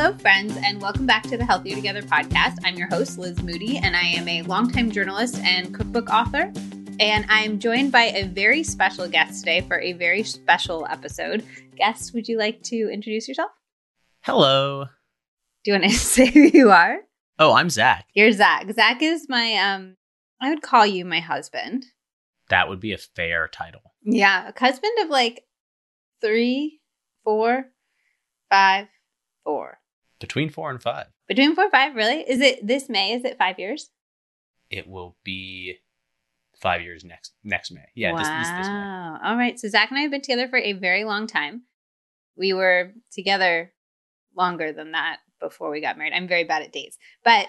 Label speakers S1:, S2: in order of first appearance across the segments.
S1: Hello, friends, and welcome back to the Healthier Together podcast. I'm your host, Liz Moody, and I am a longtime journalist and cookbook author. And I'm joined by a very special guest today for a very special episode. Guest, would you like to introduce yourself?
S2: Hello.
S1: Do you want to say who you are?
S2: Oh, I'm Zach.
S1: You're Zach. Zach is my, um, I would call you my husband.
S2: That would be a fair title.
S1: Yeah, a husband of like three, four, five, four.
S2: Between four and five.
S1: Between four and five, really? Is it this May? Is it five years?
S2: It will be five years next next May. Yeah,
S1: wow.
S2: this, this, this May.
S1: All right. So Zach and I have been together for a very long time. We were together longer than that before we got married. I'm very bad at dates. But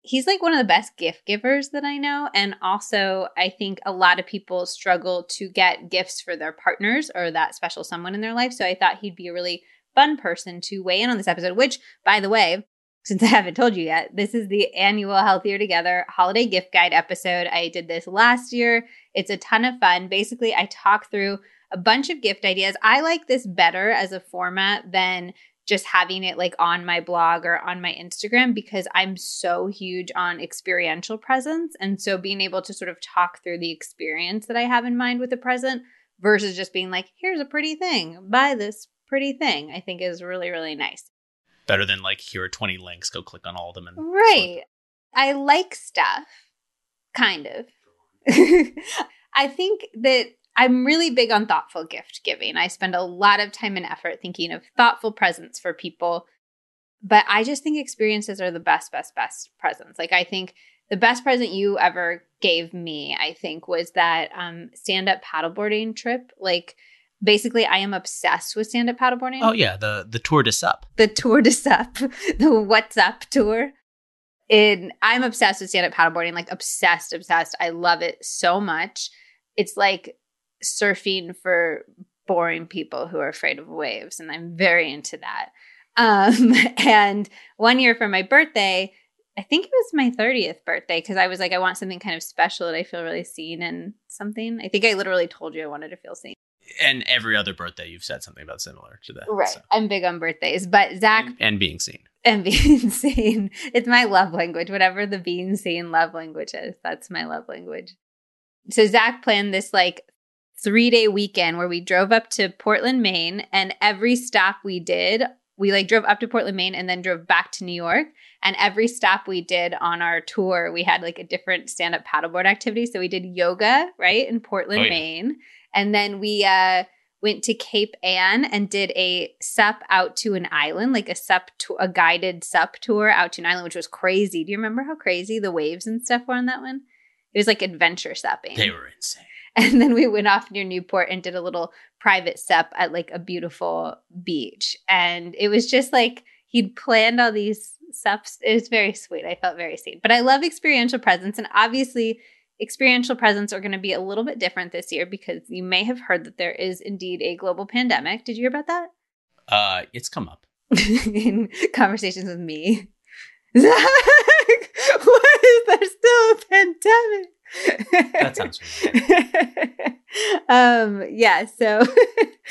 S1: he's like one of the best gift givers that I know. And also, I think a lot of people struggle to get gifts for their partners or that special someone in their life. So I thought he'd be a really fun person to weigh in on this episode, which, by the way, since I haven't told you yet, this is the annual Healthier Together holiday gift guide episode. I did this last year. It's a ton of fun. Basically, I talk through a bunch of gift ideas. I like this better as a format than just having it like on my blog or on my Instagram because I'm so huge on experiential presents. And so being able to sort of talk through the experience that I have in mind with a present versus just being like, here's a pretty thing, buy this pretty thing, I think is really, really nice.
S2: Better than like here are 20 links, go click on all of them and
S1: Right. I like stuff, kind of. I think that I'm really big on thoughtful gift giving. I spend a lot of time and effort thinking of thoughtful presents for people. But I just think experiences are the best, best, best presents. Like, I think the best present you ever gave me, I think, was that um, stand up paddleboarding trip. Like, basically, I am obsessed with stand up paddleboarding.
S2: Oh, yeah. The, the Tour de Sup.
S1: The Tour de Sup, the What's Up tour. And I'm obsessed with stand up paddleboarding, like, obsessed, obsessed. I love it so much. It's like surfing for boring people who are afraid of waves and i'm very into that um and one year for my birthday i think it was my 30th birthday because i was like i want something kind of special that i feel really seen and something i think i literally told you i wanted to feel seen
S2: And every other birthday, you've said something about similar to that.
S1: right
S2: so.
S1: i'm big on birthdays but zach mm-hmm.
S2: And being seen.
S1: and being seen it's my love language whatever the being seen love language is that's my love language so zach planned this like three day weekend where we drove up to Portland, Maine, and every stop we did, we like drove up to Portland, Maine, and then drove back to New York. And every stop we did on our tour, we had like a different stand up paddleboard activity. So we did yoga, right, in Portland,
S2: Oh, yeah.
S1: Maine. And then we uh, went to Cape Ann and did a sup out to an island, like a sup, to- a guided sup tour out to an island, which was crazy. Do you remember how crazy the waves and stuff were on that one? It was like adventure supping.
S2: They were insane.
S1: And then we went off near Newport and did a little private step at like a beautiful beach. And it was just like he'd planned all these steps. It was very sweet. I felt very seen. But I love experiential presents. And obviously, experiential presents are going to be a little bit different this year because you may have heard that there is indeed a global pandemic. Did you hear about that?
S2: Uh, it's come up.
S1: In conversations with me. Zach, why is there still a pandemic?
S2: That sounds
S1: um yeah so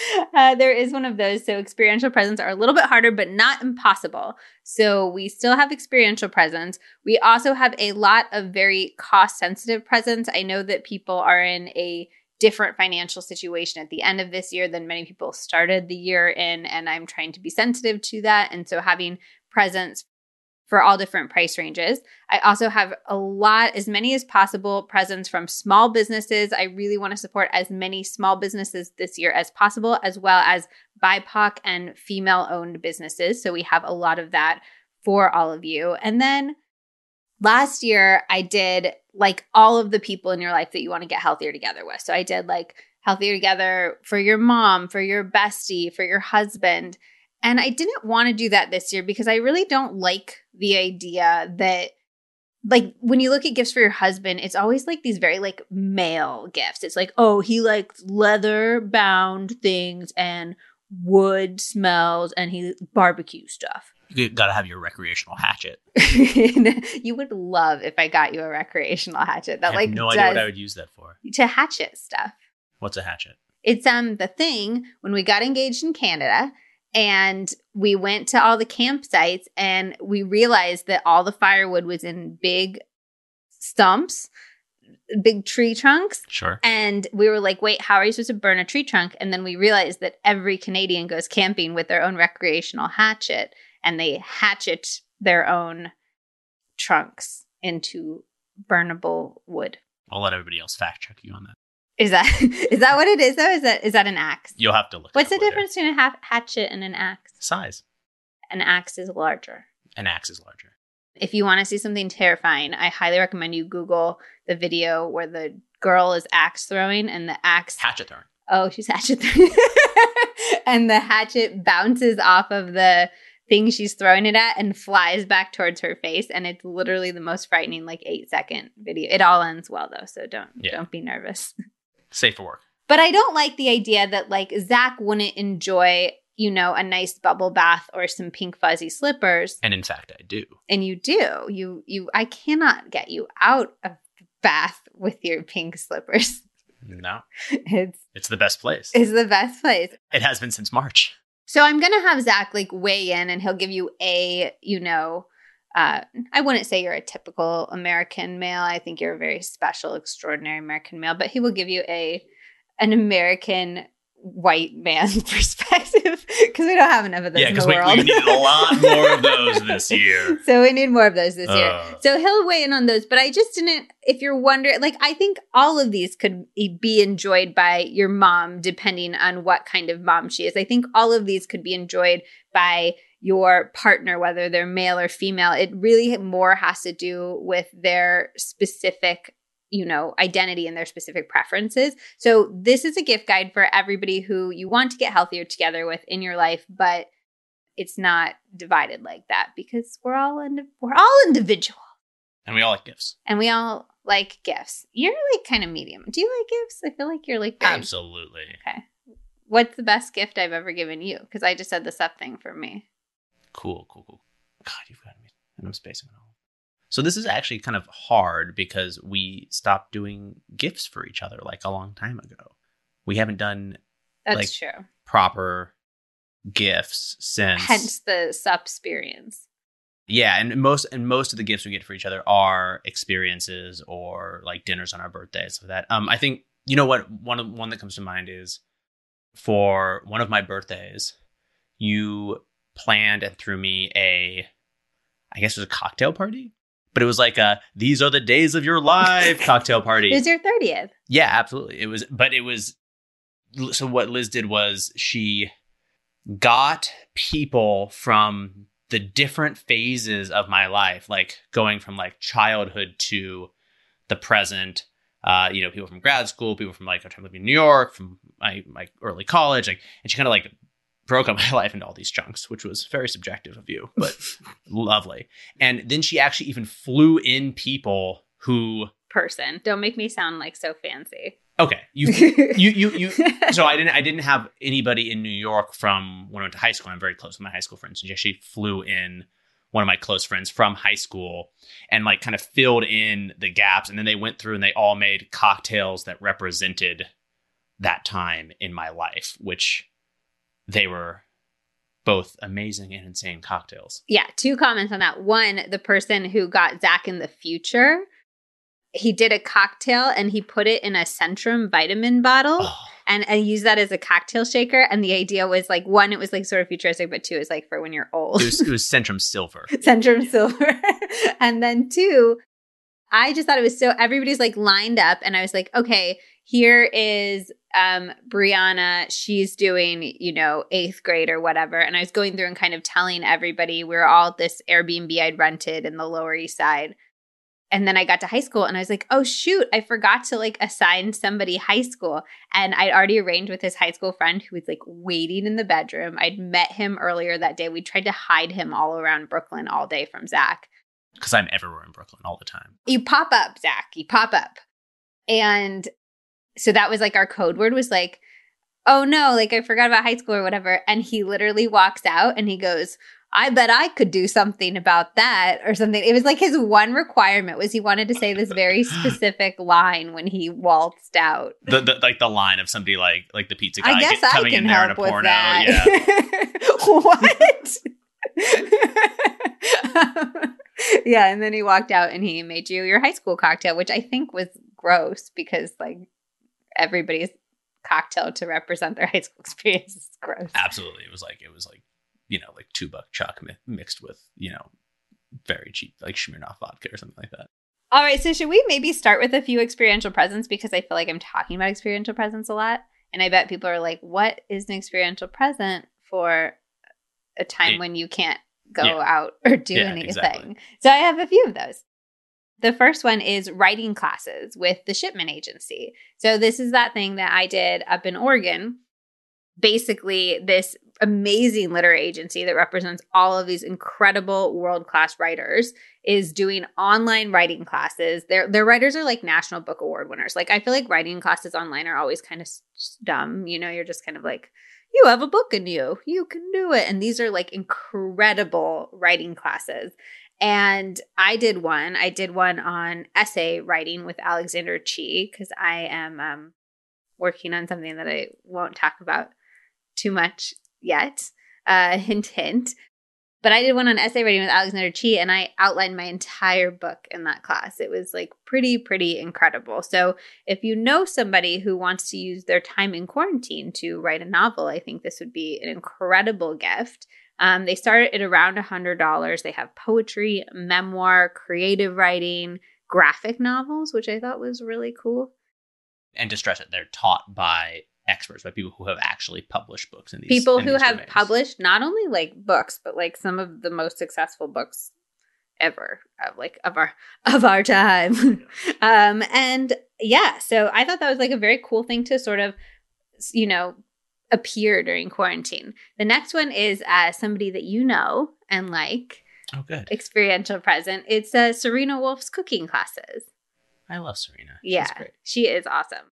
S1: uh, there is one of those. So experiential presents are a little bit harder but not impossible. So we still have experiential presents. We also have a lot of very cost sensitive presents. I know that people are in a different financial situation at the end of this year than many people started the year in and i'm trying to be sensitive to that. And so having presents for all different price ranges. I also have a lot, as many as possible, presents from small businesses. I really want to support as many small businesses this year as possible, as well as BIPOC and female owned businesses. So we have a lot of that for all of you. And then last year, I did like all of the people in your life that you want to get healthier together with. So I did like healthier together for your mom, for your bestie, for your husband. And I didn't want to do that this year because I really don't like the idea that like when you look at gifts for your husband, it's always like these very like male gifts. It's like, oh, he likes leather bound things and wood smells and he barbecue stuff.
S2: You gotta have your recreational hatchet.
S1: you would love if I got you a recreational hatchet that
S2: I have
S1: like
S2: no idea what I would use that for.
S1: to hatchet stuff.
S2: What's a hatchet?
S1: It's um the thing when we got engaged in Canada and we went to all the campsites and we realized that all the firewood was in big stumps, big tree trunks.
S2: Sure.
S1: And we were like, wait, how are you supposed to burn a tree trunk? And then we realized that every Canadian goes camping with their own recreational hatchet and they hatchet their own trunks into burnable wood.
S2: I'll let everybody else fact check you on that.
S1: Is that is that what it is though? Is that is that an axe?
S2: You'll have to look.
S1: What's the
S2: later.
S1: difference between a ha- hatchet and an axe?
S2: Size.
S1: An axe is larger.
S2: An axe is larger.
S1: If you want to see something terrifying, I highly recommend you Google the video where the girl is axe throwing and the axe
S2: Hatchet throwing.
S1: Oh, she's hatchet throwing. and the hatchet bounces off of the thing she's throwing it at and flies back towards her face. And it's literally the most frightening, like eight second video. It all ends well though, so don't
S2: Yeah.
S1: don't be nervous.
S2: Safe for work.
S1: But I don't like the idea that like Zach wouldn't enjoy, you know, a nice bubble bath or some pink fuzzy slippers.
S2: And in fact, I do.
S1: And you do. You you I cannot get you out of the bath with your pink slippers.
S2: No,
S1: It's
S2: it's the best place.
S1: it's the best place.
S2: It has been since March.
S1: So I'm gonna have Zach like weigh in, and he'll give you a, you know, uh, I wouldn't say you're a typical American male. I think you're a very special, extraordinary American male, but he will give you a an American white man perspective because we don't have enough of those
S2: yeah,
S1: in
S2: because
S1: the
S2: we,
S1: world.
S2: we need a lot more of those this year.
S1: so we need more of those this year.
S2: Uh,
S1: So he'll weigh in on those, but I just didn't. If you're wondering, like, I think all of these could be enjoyed by your mom, depending on what kind of mom she is. I think all of these could be enjoyed by your partner, whether they're male or female. It really more has to do with their specific, you know, identity and their specific preferences. So this is a gift guide for everybody who you want to get healthier together with in your life, but it's not divided like that because we're all ind- we're all individual
S2: and we all like gifts.
S1: and we all like gifts. You're like kind of medium. Do you like gifts? I feel like you're like very-
S2: Absolutely.
S1: Okay. What's the best gift I've ever given you? Because I just said the sup thing for me.
S2: Cool, cool, cool. God, you've got me. And I'm spacing it all. So this is actually kind of hard because we stopped doing gifts for each other like a long time ago. We haven't done
S1: That's
S2: Like,
S1: true.
S2: proper gifts since
S1: Hence the sup experience.
S2: yeah and most and most of the gifts we get for each other are experiences or like dinners on our birthdays so that um i think you know what one of one that comes to mind is for one of my birthdays you planned and threw me a i guess it was a cocktail party but it was like a these are the days of your life cocktail party
S1: It was your 30th.
S2: yeah, absolutely. It was, but it was. So what Liz did was she got people from the different phases of my life, like going from like childhood to the present. Uh, you know, people from grad school, people from like I'm living in New York, from my my early college, like, and she kind of like broke up my life into all these chunks, which was very subjective of you, but lovely. And then she actually even flew in people who
S1: Person. Don't make me sound like so fancy.
S2: okay, you you you you so I didn't I didn't have anybody in New York from when I went to high school. I'm very close with my high school friends. She actually flew in one of my close friends from high school and like kind of filled in the gaps. And then they went through and they all made cocktails that represented that time in my life, which they were both amazing and insane cocktails.
S1: Yeah, two comments on that. One, the person who got Zach in the future, he did a cocktail and he put it in a Centrum vitamin bottle
S2: Oh,
S1: and, and used that as a cocktail shaker. And the idea was like, one, it was like sort of futuristic, but two, is like for when you're old.
S2: it was it was Centrum Silver.
S1: Centrum Silver. and then two, I just thought it was so everybody's like lined up and I was like, okay, here is um Brianna, she's doing, you know, 8th grade or whatever. And I was going through and kind of telling everybody we were all at this Airbnb I'd rented in the Lower East Side. And then I got to high school and I was like, oh shoot, I forgot to like assign somebody high school. And I'd already arranged with his high school friend who was like waiting in the bedroom. I'd met him earlier that day. We tried to hide him all around Brooklyn all day from Zach.
S2: Because I'm everywhere in Brooklyn all the time.
S1: You pop up, Zach. You pop up. And so that was like our code word was like, oh no, like I forgot about high school or whatever. And he literally walks out and he goes, I bet I could do something about that or something. It was like his one requirement was he wanted to say this very specific line when he waltzed out.
S2: The, the like the line of somebody like like the pizza guy
S1: I guess
S2: get-
S1: I
S2: coming
S1: can
S2: in there in a
S1: help
S2: porno. Yeah.
S1: what? yeah, and then he walked out and he made you your high school cocktail, which I think was gross because like everybody's cocktail to represent their high school experience is gross.
S2: Absolutely, it was like it was like you know like two buck chuck mi- mixed with you know very cheap like Smirnoff vodka or something like that.
S1: All right, so should we maybe start with a few experiential presents because I feel like I'm talking about experiential presents a lot, and I bet people are like, "What is an experiential present for a time
S2: It-
S1: when you can't go
S2: Yeah.
S1: out or do
S2: Yeah,
S1: anything?"
S2: exactly.
S1: So I have a few of those. The first one is writing classes with the shipment Agency. So this is that thing that I did up in Oregon. Basically, this amazing literary agency that represents all of these incredible world class writers is doing online writing classes. Their their writers are like National Book Award winners. Like I feel like writing classes online are always kind of dumb. You know, you're just kind of like you have a book in you. You can do it. And these are like incredible writing classes. And I did one. I did one on essay writing with Alexander Chee because I am um, working on something that I won't talk about too much yet. Uh, hint, hint. But I did one on essay writing with Alexander Chee, and I outlined my entire book in that class. It was like pretty, pretty incredible. So, if you know somebody who wants to use their time in quarantine to write a novel, I think this would be an incredible gift. Um, they start at around $100. They have poetry, memoir, creative writing, graphic novels, which I thought was really cool.
S2: And to stress it, they're taught by experts, by people who have actually published books in these
S1: People
S2: in
S1: who
S2: these
S1: have
S2: domains.
S1: published not only like books, but like some of the most successful books ever of like of our of our time. um and yeah, so I thought that was like a very cool thing to sort of you know appear during quarantine. The next one is uh somebody that you know and like
S2: Oh, good.
S1: experiential present. It's uh Serena Wolf's cooking classes.
S2: I love Serena. She's
S1: Yeah,
S2: great.
S1: she is awesome.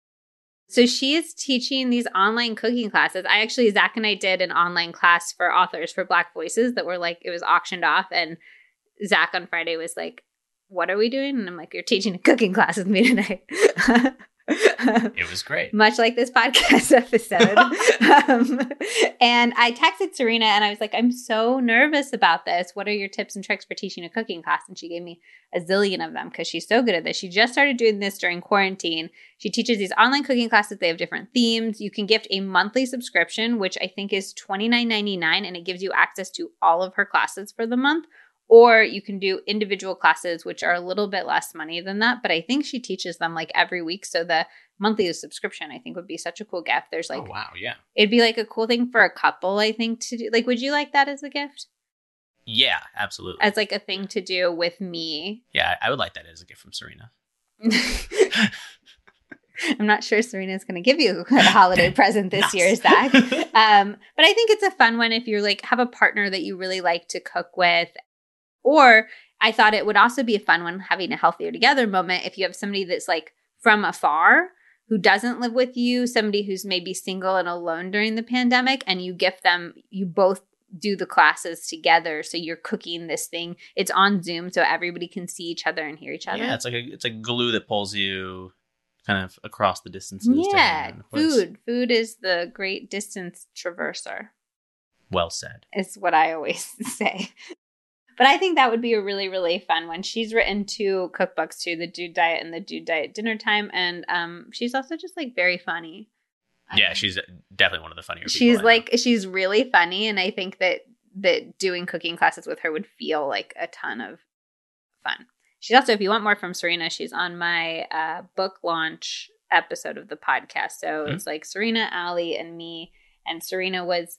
S1: So she is teaching these online cooking classes. I actually, Zach and I did an online class for authors for Black Voices that were like, it was auctioned off. And Zach on Friday was like, What are we doing? And I'm like, You're teaching a cooking class with me tonight.
S2: It was great.
S1: Much like this podcast episode. um, and I texted Serena and I was like, I'm so nervous about this. What are your tips and tricks for teaching a cooking class? And she gave me a zillion of them because she's so good at this. She just started doing this during quarantine. She teaches these online cooking classes. They have different themes. You can gift a monthly subscription, which I think is $29.99, and it gives you access to all of her classes for the month. Or you can do individual classes, which are a little bit less money than that. But I think she teaches them like every week. So the monthly subscription, I think, would be such a cool gift. There's like
S2: oh wow, yeah,
S1: It'd be like a cool thing for a couple, I think, to do. Like, would you like that as a gift?
S2: yeah, absolutely.
S1: As like a thing to do with me?
S2: yeah, I would like that as a gift from Serena.
S1: I'm not sure Serena's going to give you a holiday present this year, Zach. Um, but I think it's a fun one if you're like have a partner that you really like to cook with. Or I thought it would also be a fun one having a healthier together moment if you have somebody that's like from afar who doesn't live with you, somebody who's maybe single and alone during the pandemic, and you gift them, you both do the classes together. So you're cooking this thing. It's on Zoom so everybody can see each other and hear each other.
S2: Yeah, it's like a it's a glue that pulls you kind of across the distances.
S1: Yeah,
S2: hang in place.
S1: food. Food is the great distance traverser.
S2: Well said.
S1: Is what I always say. But I think that would be a really, really fun one. She's written two cookbooks too, the Dude Diet and the Dude Diet Dinner Time, and um, she's also just like very funny.
S2: Yeah,
S1: Um,
S2: she's definitely one of the funnier. people
S1: she's like she's really funny, and I think that that doing cooking classes with her would feel like a ton of fun. She's also, if you want more from Serena, she's on my uh, book launch episode of the podcast. So
S2: Hmm.
S1: it's like Serena, Ali, and me. And Serena was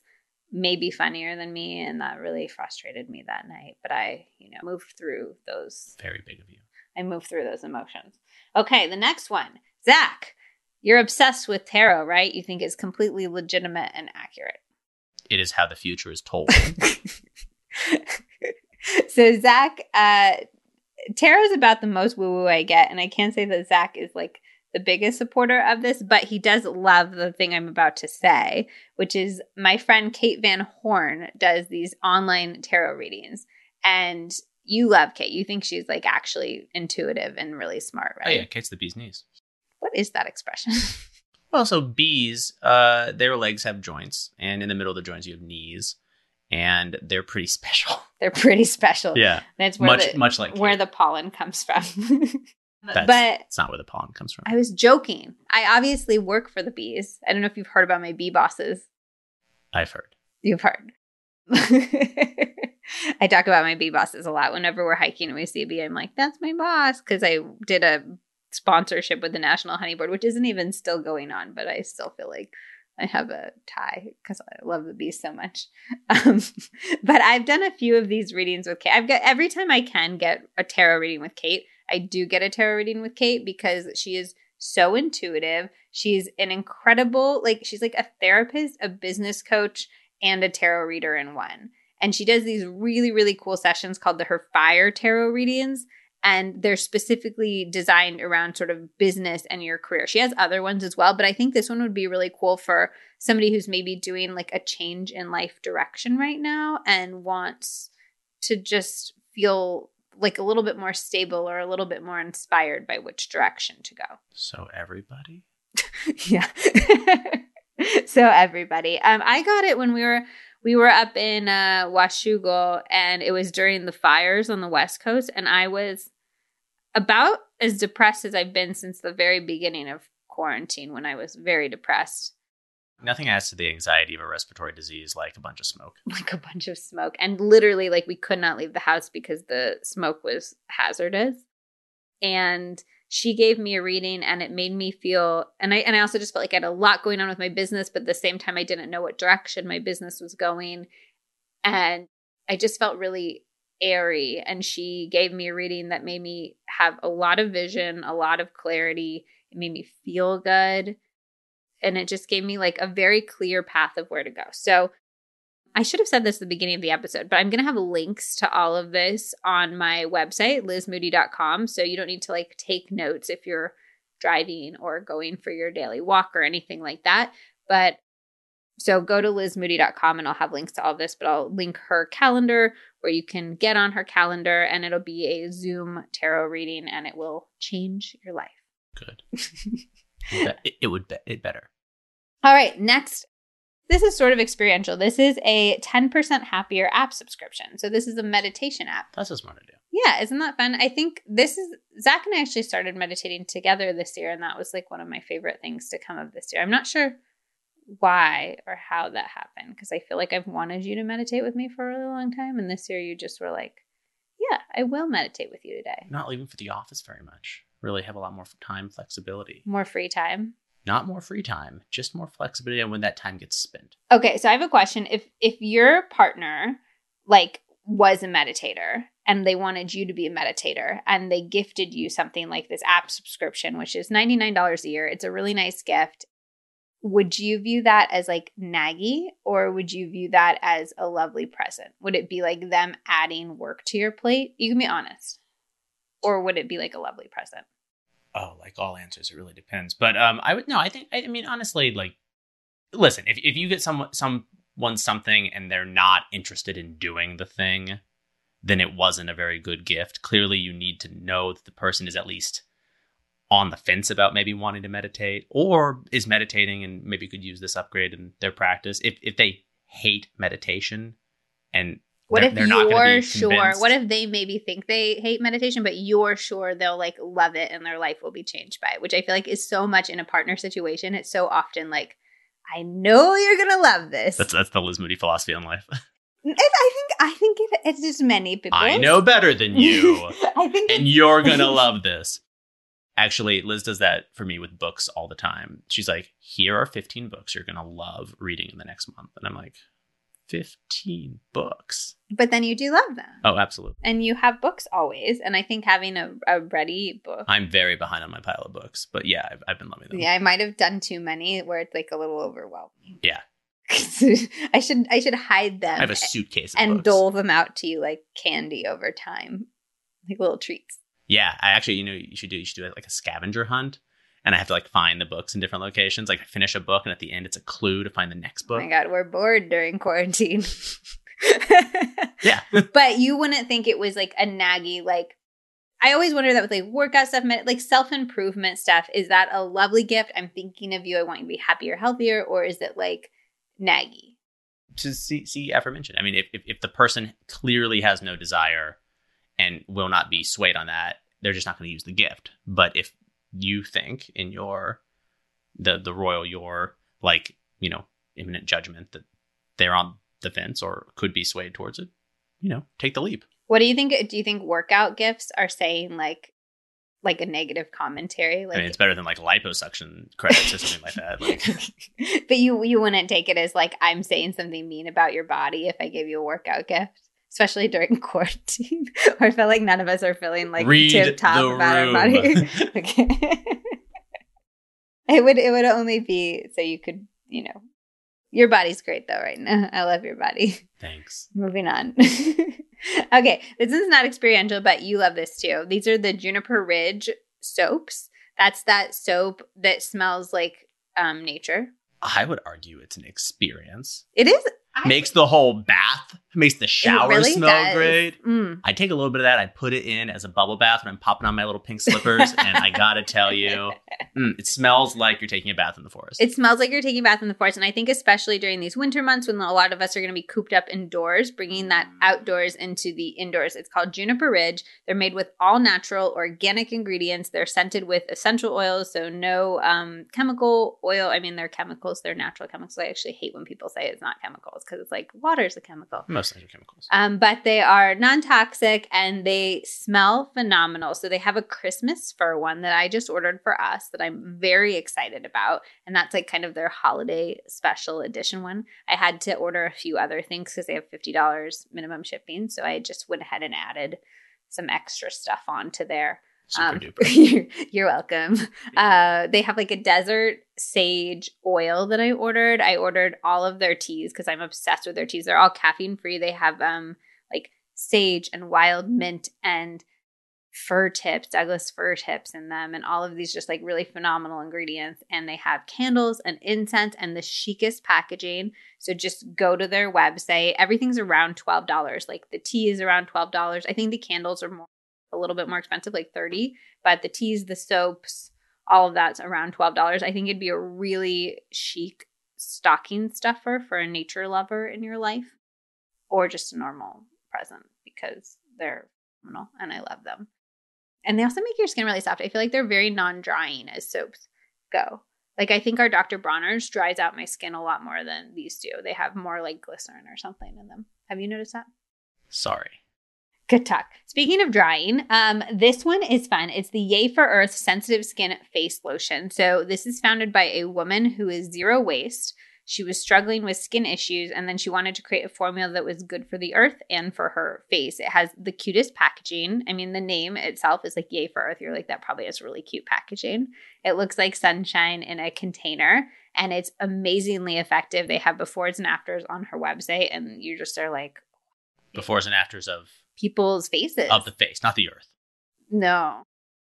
S1: maybe funnier than me, and that really frustrated me that night. But I, you know, moved through those.
S2: very big of you.
S1: I moved through those emotions. Okay, the next one, Zach. You're obsessed with tarot, right? You think it's completely legitimate and accurate.
S2: It is how the future is told.
S1: so Zach, uh, tarot's about the most woo woo I get, and I can't say that Zach is like the biggest supporter of this, but he does love the thing I'm about to say, which is my friend Kate Van Horn does these online tarot readings, and you love Kate. You think she's like actually intuitive and really smart, right?
S2: oh yeah, Kate's the bee's knees.
S1: What is that expression?
S2: Well, so bees, uh, their legs have joints, and in the middle of the joints you have knees. and they're pretty special.
S1: They're pretty special.
S2: Yeah,
S1: That's where
S2: much
S1: the,
S2: much like
S1: where
S2: Kate.
S1: the pollen comes from.
S2: That's,
S1: but
S2: it's not where the pollen comes from.
S1: I was joking. I obviously work for the bees. I don't know if you've heard about my bee bosses.
S2: I've heard.
S1: You've heard. I talk about my bee bosses a lot. Whenever we're hiking and we see a bee, I'm like, that's my boss. Because I did a sponsorship with the National Honey Board, which isn't even still going on, but I still feel like I have a tie because I love the bees so much. Um, but I've done a few of these readings with Kate. I've got every time I can get a tarot reading with Kate, I do get a tarot reading with Kate because she is so intuitive. She's an incredible, like, she's like a therapist, a business coach, and a tarot reader in one. And she does these really, really cool sessions called the Her Fire Tarot readings. And they're specifically designed around sort of business and your career. She has other ones as well, but I think this one would be really cool for somebody who's maybe doing like a change in life direction right now and wants to just feel like a little bit more stable or a little bit more inspired by which direction to go.
S2: So everybody.
S1: yeah. so everybody, um, I got it when we were we were up in uh, Washougal, and it was during the fires on the west coast, and I was about as depressed as I've been since the very beginning of quarantine, when I was very depressed,
S2: Nothing adds to the anxiety of a respiratory disease like a bunch of smoke.
S1: like a bunch of smoke, and literally, like we could not leave the house because the smoke was hazardous, and she gave me a reading and it made me feel and I and I also just felt like I had a lot going on with my business, but at the same time I didn't know what direction my business was going. And I just felt really airy. And she gave me a reading that made me have a lot of vision, a lot of clarity. It made me feel good. And it just gave me like a very clear path of where to go. So I should have said this at the beginning of the episode, but I'm going to have links to all of this on my website, lizmoody.com. So you don't need to like take notes if you're driving or going for your daily walk or anything like that. But so go to lizmoody.com and I'll have links to all this, but I'll link her calendar where you can get on her calendar and it'll be a Zoom tarot reading and it will change your life.
S2: Good. it would be it better.
S1: All right, next. This is sort of experiential. This is a 10% happier app subscription. So this is a meditation app.
S2: That's a smart idea.
S1: Yeah, isn't that fun? I think this is Zach and I actually started meditating together this year, and that was like one of my favorite things to come of this year. I'm not sure why or how that happened because I feel like I've wanted you to meditate with me for a really long time, and this year you just were like, "Yeah, I will meditate with you today."
S2: Not leaving for the office very much. Really have a lot more time flexibility.
S1: More free time.
S2: Not more free time, just more flexibility on when that time gets spent.
S1: Okay, so I have a question. If if your partner like was a meditator and they wanted you to be a meditator and they gifted you something like this app subscription which is $99 a year, it's a really nice gift. Would you view that as like naggy or would you view that as a lovely present? Would it be like them adding work to your plate? You can be honest. Or would it be like a lovely present?
S2: Oh, like all answers, it really depends. But um, I would no. I think I, I mean honestly, like, listen, if if you get someone someone something and they're not interested in doing the thing, then it wasn't a very good gift. Clearly, you need to know that the person is at least on the fence about maybe wanting to meditate or is meditating and maybe could use this upgrade in their practice. If if they hate meditation and
S1: What
S2: they're-
S1: if
S2: they're
S1: you're sure? What if they maybe think they hate meditation, but you're sure they'll like love it and their life will be changed by it? Which I feel like is so much in a partner situation. It's so often like, I know you're gonna love this.
S2: that's that's the Liz Moody philosophy on life.
S1: I I think I think it, it's just many people.
S2: I know better than you.
S1: I think
S2: and you're gonna love this. Actually, Liz does that for me with books all the time. She's like, "Here are 15 books you're gonna love reading in the next month," and I'm like, "15 books?
S1: but then you do love them,
S2: Oh, absolutely.
S1: and you have books always. And I think having a, a ready book.
S2: I'm very behind on my pile of books, but yeah, I've, I've been loving them.
S1: Yeah, I might have done too many where it's like a little overwhelming.
S2: Yeah.
S1: I should I should hide them
S2: I have a suitcase of
S1: and
S2: books.
S1: dole them out to you like candy over time, like little treats.
S2: Yeah, I actually, you know, you should do you should do like a scavenger hunt, and I have to like find the books in different locations. Like I finish a book, and at the end, it's a clue to find the next book.
S1: Oh my god, we're bored during quarantine.
S2: Yeah,
S1: but you wouldn't think it was like a naggy like I always wonder that with like workout stuff, like self improvement stuff. Is that a lovely gift? I'm thinking of you. I want you to be happier, healthier, or is it like naggy?
S2: to see, see aforementioned. I mean, if, if if the person clearly has no desire and will not be swayed on that, they're just not going to use the gift. But if you think in your the the royal your like you know imminent judgment that they're on the fence or could be swayed towards it, you know, take the leap.
S1: What do you think? Do you think workout gifts are saying like like a negative commentary? Like,
S2: I mean, it's better than like liposuction credits or something like that. Like,
S1: but you you wouldn't take it as like I'm saying something mean about your body if I gave you a workout gift, especially during quarantine. or I feel like none of us are feeling like
S2: Read
S1: tip top about our
S2: room.
S1: body. okay. it would it would only be so you could you know your body's great though right now. I love your body.
S2: thanks.
S1: Moving on. okay, this is not experiential, but you love this too. These are the Juniper Ridge soaps. That's that soap that smells like um, nature.
S2: I would argue it's an experience.
S1: It is. I-
S2: Makes the whole bath, makes the shower
S1: really
S2: smell
S1: does.
S2: great.
S1: Mm.
S2: I take a little bit of that. I put it in as a bubble bath when I'm popping on my little pink slippers, and I gotta tell you, mm, it smells like you're taking a bath in the forest.
S1: It smells like you're taking a bath in the forest. And I think, especially during these winter months when a lot of us are going to be cooped up indoors, bringing that outdoors into the indoors. It's called Juniper Ridge. They're made with all natural, organic ingredients. They're scented with essential oils, so no um, chemical oil. I mean, they're chemicals, they're natural chemicals. I actually hate when people say it's not chemicals because it's like water's a chemical. Um, but they are non toxic and they smell phenomenal. So they have a Christmas fir one that I just ordered for us that I'm very excited about. And that's like kind of their holiday special edition one. I had to order a few other things because they have $50 minimum shipping. So I just went ahead and added some extra stuff onto there.
S2: Super
S1: Um,
S2: duper.
S1: you're, welcome. Uh, they have like a desert sage oil that I ordered. I ordered all of their teas because I'm obsessed with their teas. They're all caffeine free. They have um like sage and wild mint and fir tips, Douglas fir tips in them, and all of these just like really phenomenal ingredients. And they have candles and incense and the chicest packaging. So just go to their website. Everything's around twelve dollars. Like the tea is around twelve dollars. I think the candles are more a little bit more expensive, like 30 but the teas, the soaps, all of that's around $12. I think it'd be a really chic stocking stuffer for a nature lover in your life or just a normal present because they're phenomenal and I love them. And they also make your skin really soft. I feel like they're very non drying as soaps go. Like I think our Dr. Bronner's dries out my skin a lot more than these do. They have more like glycerin or something in them. Have you noticed that?
S2: Sorry.
S1: Good talk. Speaking of drying, um, this one is fun. It's the Yay for Earth Sensitive Skin Face Lotion. So this is founded by a woman who is zero waste. She was struggling with skin issues, and then she wanted to create a formula that was good for the earth and for her face. It has the cutest packaging. I mean, the name itself is like Yay for Earth. You're like, that probably has really cute packaging. It looks like sunshine in a container, and it's amazingly effective. They have befores and afters on her website, and you just are like,
S2: Befores and afters of
S1: people's faces.
S2: of the face, not the earth.
S1: No.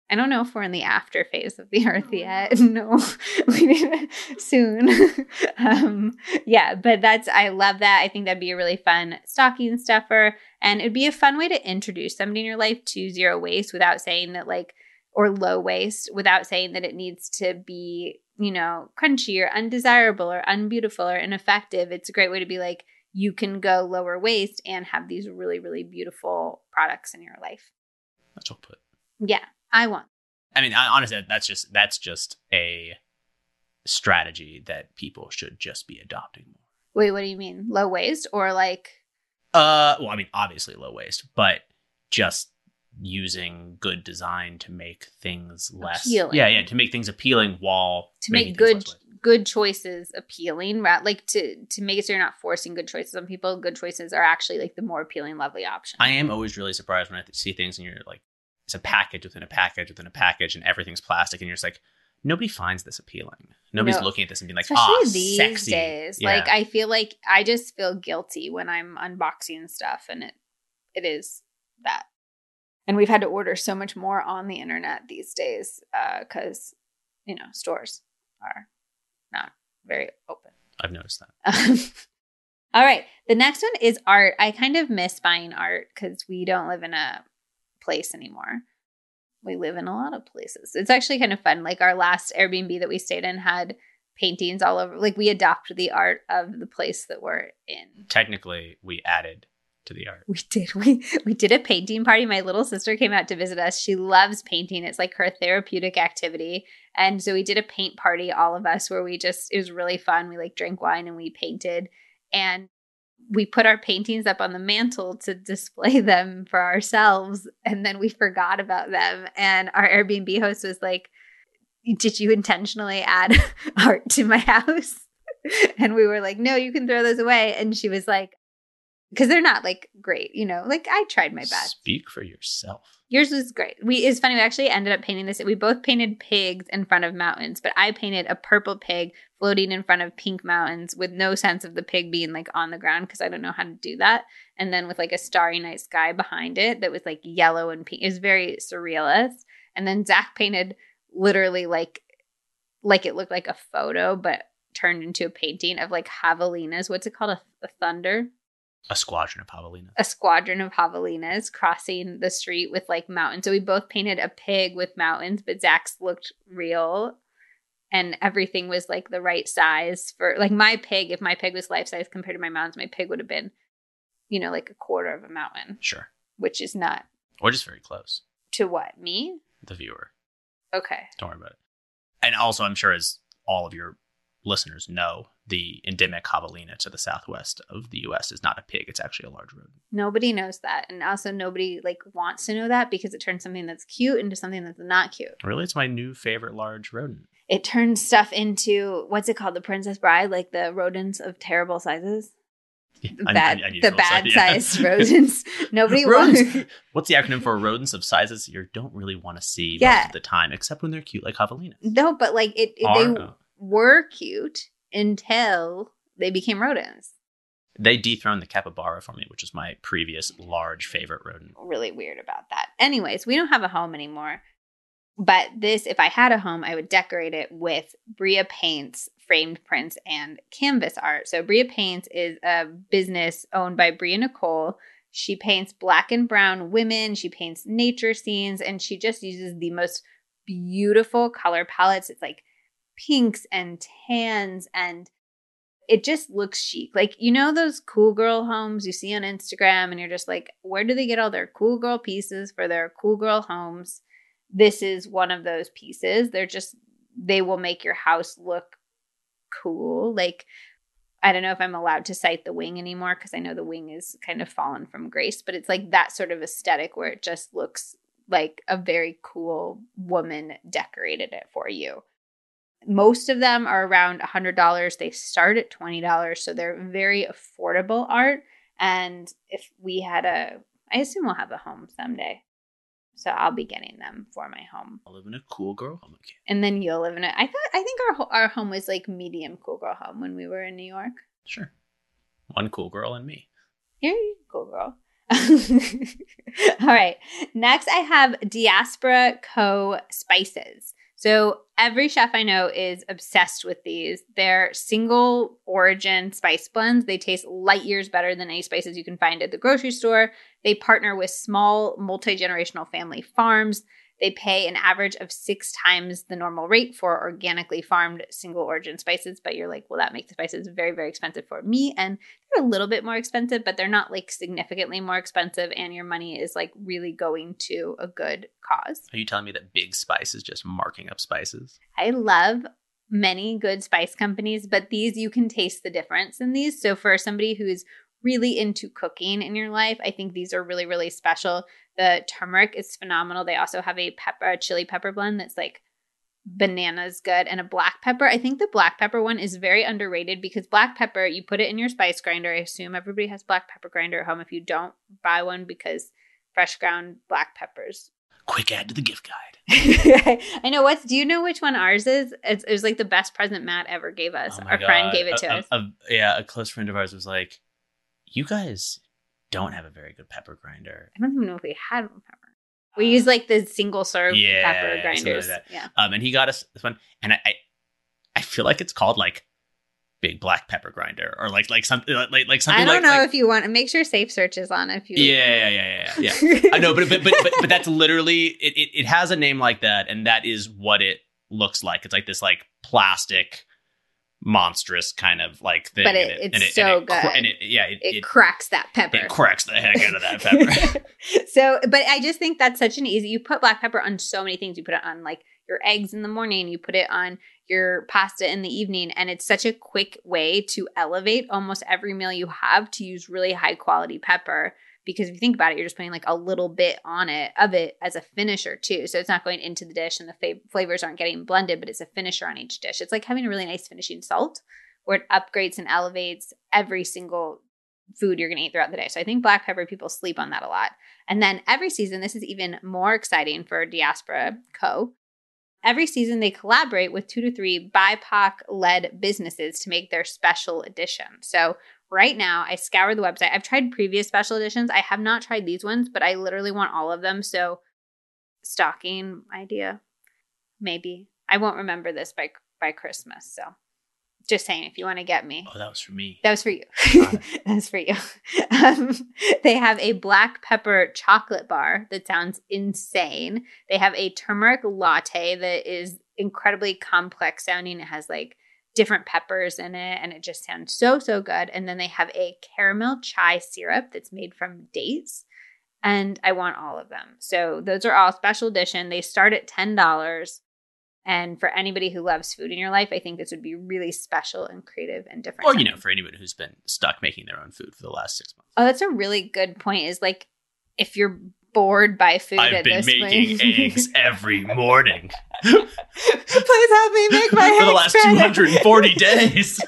S1: I don't know if we're in the after phase of the earth yet. No, we need to soon. um, yeah, but that's, I love that. I think that'd be a really fun stocking stuffer. And it'd be a fun way to introduce somebody in your life to zero waste without saying that, like, or low waste, without saying that it needs to be, you know, crunchy or undesirable or unbeautiful or ineffective. It's a great way to be like, you can go lower waste and have these really, really beautiful products in your life.
S2: That's well put.
S1: Yeah, I want.
S2: I mean, I, honestly, that's just that's just a strategy that people should just be adopting more.
S1: Wait, what do you mean? Low waste or like
S2: Uh, well, I mean, obviously low waste, but just using good design to make things less.
S1: Appealing.
S2: Yeah, yeah, to make things appealing while
S1: to make good. Good choices appealing, right? Like to to make it so you're not forcing good choices on people. Good choices are actually like the more appealing, lovely option.
S2: I am always really surprised when I see things and you're like, it's a package within a package within a package, and everything's plastic, and you're just like, nobody finds this appealing. Nobody's
S1: No.
S2: looking at this and being like, ah,
S1: these
S2: sexy.
S1: days.
S2: Yeah.
S1: Like I feel like I just feel guilty when I'm unboxing stuff and it it is that. And we've had to order so much more on the internet these days because you know stores are not very open.
S2: I've noticed that.
S1: All right. The next one is art. I kind of miss buying art because we don't live in a place anymore. We live in a lot of places. It's actually kind of fun. Like our last Airbnb that we stayed in had paintings all over. Like we adopt the art of the place that we're in.
S2: Technically, we added to the art.
S1: We did. We we did a painting party. My little sister came out to visit us. She loves painting. It's like her therapeutic activity. And so we did a paint party, all of us, where we just it was really fun. We like drank wine and we painted. And we put our paintings up on the mantle to display them for ourselves. And then we forgot about them. And our Airbnb host was like, Did you intentionally add art to my house? And we were like, No, you can throw those away. And she was like, because they're not like great, you know. Like I tried my best.
S2: Speak for yourself.
S1: Yours was great. We it's funny. We actually ended up painting this. We both painted pigs in front of mountains, but I painted a purple pig floating in front of pink mountains with no sense of the pig being like on the ground because I don't know how to do that. And then with like a starry night sky behind it that was like yellow and pink. It was very surrealist. And then Zach painted literally like like it looked like a photo, but turned into a painting of like javelinas. What's it called? A, a thunder
S2: a squadron of javelinas.
S1: A squadron of javelinas crossing the street with like mountains. So we both painted a pig with mountains, but Zach's looked real and everything was like the right size for like my pig. If my pig was life size compared to my mountains, my pig would have been, you know, like a quarter of a mountain.
S2: Sure.
S1: Which is not.
S2: Or just very close.
S1: To what? Me?
S2: The viewer.
S1: Okay.
S2: Don't worry about it. And also, I'm sure as all of your listeners know, the endemic javelina to the southwest of the U.S. is not a pig; it's actually a large rodent.
S1: Nobody knows that, and also nobody like wants to know that because it turns something that's cute into something that's not cute.
S2: Really, it's my new favorite large rodent.
S1: It turns stuff into what's it called? The Princess Bride, like the rodents of terrible sizes. Yeah, bad, I, I the bad sized yeah. rodents. Nobody rodents. wants.
S2: What's the acronym for rodents of sizes you don't really want to see yeah. most of the time, except when they're cute, like javelinas?
S1: No, but like it, it they were cute until they became rodents.
S2: They dethroned the capybara for me, which is my previous large favorite rodent.
S1: Really weird about that. Anyways, we don't have a home anymore. But this, if I had a home, I would decorate it with Bria Paints framed prints and canvas art. So Bria Paints is a business owned by Bria Nicole. She paints black and brown women, she paints nature scenes, and she just uses the most beautiful color palettes. It's like pinks and tans and it just looks chic. Like, you know, those cool girl homes you see on Instagram, and you're just like, where do they get all their cool girl pieces for their cool girl homes? This is one of those pieces. They're just, they will make your house look cool. Like, I don't know if I'm allowed to cite the wing anymore because I know the wing is kind of fallen from grace, but it's like that sort of aesthetic where it just looks like a very cool woman decorated it for you most of them are around $100 they start at $20 so they're very affordable art. And if we had a i assume we'll have a home someday. So i'll be getting them for my home.
S2: I'll live in a cool girl home again
S1: and then you'll live in it i thought i think our our home was like medium cool girl home when we were in new york.
S2: Sure. One cool girl and me.
S1: Here you cool girl. All right. Next i have diaspora co spices so every chef I know is obsessed with these. They're single origin spice blends. They taste light years better than any spices you can find at the grocery store. They partner with small multi generational family farms. They pay an average of six times the normal rate for organically farmed single origin spices. But you're like, well, that makes the spices very, very expensive for me. And they're a little bit more expensive, but they're not like significantly more expensive. And your money is like really going to a good cause.
S2: Are you telling me that Big Spice is just marking up spices?
S1: I love many good spice companies, but these you can taste the difference in these. So for somebody who's really into cooking in your life, I think these are really, really special. The turmeric is phenomenal. They also have a pepper, a chili pepper blend that's like bananas good and a black pepper. I think the black pepper one is very underrated because black pepper, you put it in your spice grinder. I assume everybody has black pepper grinder at home. If you don't, buy one because fresh ground black peppers.
S2: Quick add to the gift guide.
S1: I know what's. Do you know which one ours is? It's, it was like the best present Matt ever gave us. Oh Our God. friend gave it to
S2: a,
S1: us.
S2: A, yeah, a close friend of ours was like, "You guys don't have a very good pepper grinder.
S1: I don't even know if we had one pepper. We use like the single serve yeah, pepper grinders. Like yeah.
S2: Um, and he got us this one, and I, I, I feel like it's called like big black pepper grinder or like like something like like something. I
S1: don't
S2: like,
S1: know
S2: like,
S1: if you want to make sure safe search is on if you.
S2: Yeah, yeah, yeah, yeah, yeah. I know, but, but but but but that's literally it, it. It has a name like that, and that is what it looks like. It's like this like plastic monstrous kind of like thing.
S1: But it-
S2: and
S1: it's
S2: and
S1: so
S2: and it, cr-
S1: good.
S2: And it, yeah, it,
S1: It,
S2: it,
S1: cracks that pepper.
S2: it cracks the heck out of that pepper.
S1: so, but I just think that's such an easy. You put black pepper on so many things. You put it on like your eggs in the morning. You put it on your pasta in the evening, and it's such a quick way to elevate almost every meal you have to use really high quality pepper. Because if you think about it, you're just putting like a little bit on it of it as a finisher too. So it's not going into the dish, and the fa- flavors aren't getting blended, but it's a finisher on each dish. It's like having a really nice finishing salt, where it upgrades and elevates every single food you're going to eat throughout the day. So I think black pepper people sleep on that a lot. And then every season, this is even more exciting for Diaspora Co. Every season, they collaborate with two to three BIPOC led businesses to make their special edition. So, right now, I scoured the website. I've tried previous special editions. I have not tried these ones, but I literally want all of them. So, stocking idea, maybe. I won't remember this by by Christmas. So, just saying, if you want to get me,
S2: oh, that was for me.
S1: that was for you. That was for you. Um, they have a black pepper chocolate bar that sounds insane. They have a turmeric latte that is incredibly complex sounding. It has like different peppers in it and it just sounds so, so good. And then they have a caramel chai syrup that's made from dates. And I want all of them. So those are all special edition. They start at $10. And for anybody who loves food in your life, I think this would be really special and creative and different.
S2: Or, you know, for anybody who's been stuck making their own food for the last six months.
S1: Oh, that's a really good point. Is like if you're bored by food
S2: I've been making eggs every morning
S1: Please help me make my
S2: for the last 240 days.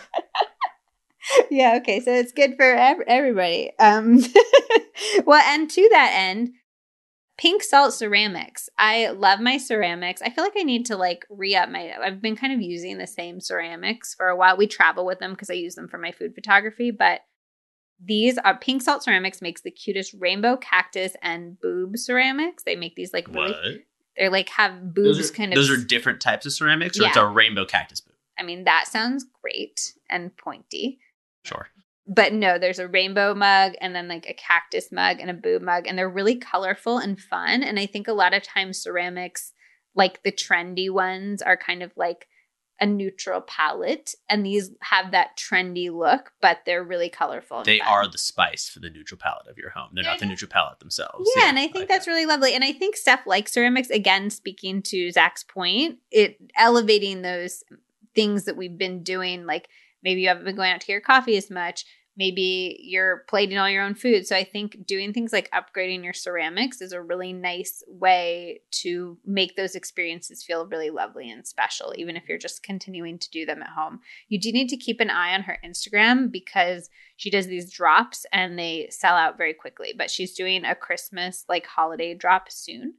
S1: yeah, okay, so it's good for ev- everybody. Um, well, and to that end, pink salt ceramics. I love my ceramics. I feel like I need to like re up my. I've been kind of using the same ceramics for a while. We travel with them because I use them for my food photography, but. These are pink salt ceramics makes the cutest rainbow cactus and boob ceramics. They make these like really
S2: What?
S1: they're like have boobs
S2: Those are,
S1: kind of
S2: those are different types of ceramics, or it's a rainbow cactus boot?
S1: I mean that sounds great and pointy.
S2: Sure.
S1: But no, there's a rainbow mug and then like a cactus mug and a boob mug and they're really colorful and fun and I think a lot of times ceramics like the trendy ones are kind of like a neutral palette and these have that trendy look but they're really colorful.
S2: They are the spice for the neutral palette of your home. They're not the neutral palette themselves.
S1: Yeah, and I think
S2: like
S1: that's
S2: that.
S1: really lovely. And I think Steph likes ceramics. Again, speaking to Zach's point, it elevating those things that we've been doing. Like maybe you haven't been going out to your coffee as much. Maybe you're plating all your own food. So I think doing things like upgrading your ceramics is a really nice way to make those experiences feel really lovely and special, even if you're just continuing to do them at home. You do need to keep an eye on her Instagram because she does these drops and they sell out very quickly but she's doing a christmas like holiday drop soon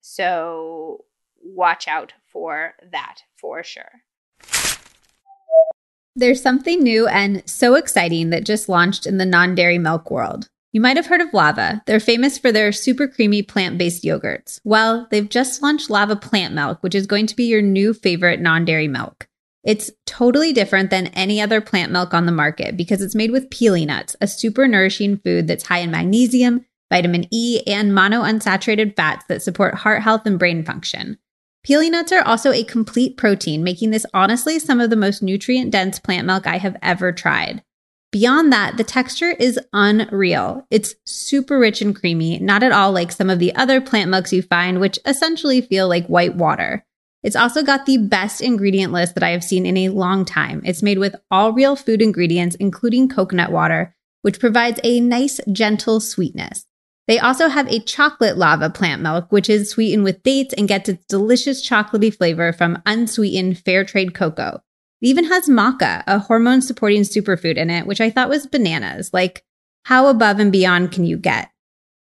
S1: so watch out for that for sure there's something new and so exciting that just launched in the non-dairy milk world. You might have heard of Lavva. They're famous for their super creamy plant-based yogurts. Well they've just launched Lavva plant milk which is going to be your new favorite non-dairy milk. It's totally different than any other plant milk on the market because it's made with pili nuts, a super nourishing food that's high in magnesium, vitamin E, and monounsaturated fats that support heart health and brain function. Pili nuts are also a complete protein, making this honestly some of the most nutrient dense plant milk I have ever tried. Beyond that, the texture is unreal. It's super rich and creamy, not at all like some of the other plant milks you find, which essentially feel like white water. It's also got the best ingredient list that I have seen in a long time. It's made with all real food ingredients, including coconut water, which provides a nice, gentle sweetness. They also have a chocolate Lavva plant milk, which is sweetened with dates and gets its delicious chocolatey flavor from unsweetened fair trade cocoa. It even has maca, a hormone supporting superfood in it, which I thought was bananas. Like, how above and beyond can you get?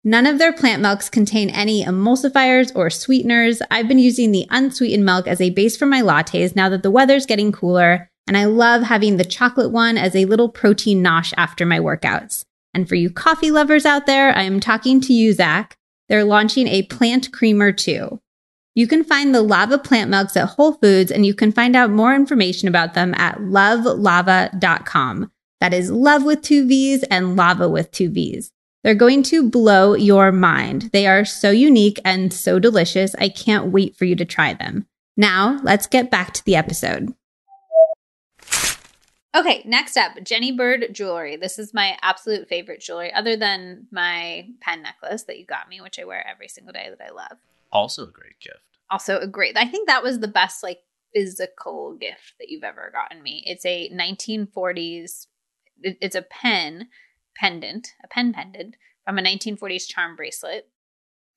S1: None of their plant milks contain any emulsifiers or sweeteners. I've been using the unsweetened milk as a base for my lattes now that the weather's getting cooler, and I love having the chocolate one as a little protein nosh after my workouts. And for you coffee lovers out there, I am talking to you, Zach. They're launching a plant creamer too. You can find the Lavva plant milks at Whole Foods, and you can find out more information about them at lovelava.com. That is love with two V's and lava with two V's. They're going to blow your mind. They are so unique and so delicious. I can't wait for you to try them. Now, let's get back to the episode. Okay, next up, Jenny Bird jewelry. This is my absolute favorite jewelry, other than my pen necklace that you got me, which I wear every single day that I love.
S2: Also a great gift.
S1: Also, a great. I think that was the best like physical gift that you've ever gotten me. It's a 1940s. it- It's a pen pendant, a pen pendant from a 1940s charm bracelet.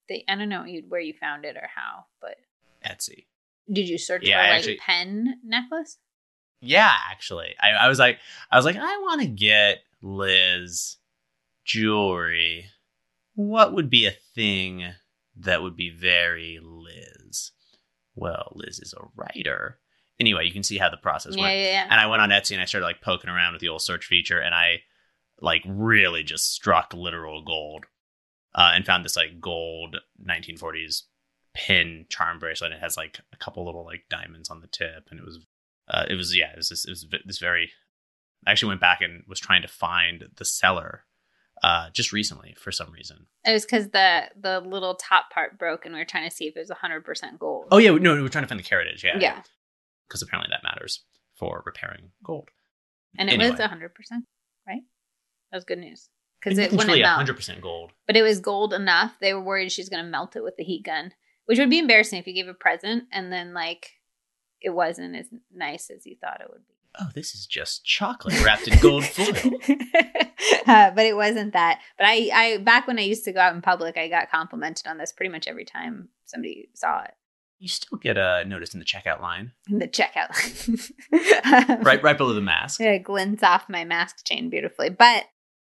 S1: They, I don't know where you found it or how, but
S2: Etsy.
S1: did you search
S2: Yeah,
S1: for
S2: I
S1: like
S2: actually-
S1: pen necklace?
S2: Yeah, actually. I, I was like I was like, I want to get Liz jewelry. What would be a thing that would be very Liz? Well, Liz is a writer. Anyway, you can see how the process
S1: Yeah,
S2: went.
S1: yeah, yeah.
S2: And I went on Etsy and I started like poking around with the old search feature and I like really just struck literal gold. Uh, and found this like gold 1940s pin charm bracelet. It has like a couple little like diamonds on the tip, and it was, uh, it was yeah, it was this, it was this very. I actually went back and was trying to find the seller, uh, just recently for some reason.
S1: It was because the the little top part broke, and we were trying to see if it was hundred percent gold.
S2: Oh yeah, no, we were trying to find the heritage. Yeah,
S1: yeah,
S2: because apparently that matters for repairing gold.
S1: and it was
S2: Anyway.
S1: hundred percent, right? That was good news because it wouldn't melt.
S2: hundred percent gold.
S1: But it was gold enough. They were worried she's going to melt it with the heat gun, which would be embarrassing if you gave a present and then like it wasn't as nice as you thought it would be.
S2: Oh, this is just chocolate wrapped in gold foil.
S1: uh, but it wasn't that. But I, I back when I used to go out in public, I got complimented on this pretty much every time somebody saw it
S2: You still get a notice in the checkout line,
S1: in the checkout line.
S2: right, right below the mask.
S1: It glints off my mask chain beautifully. But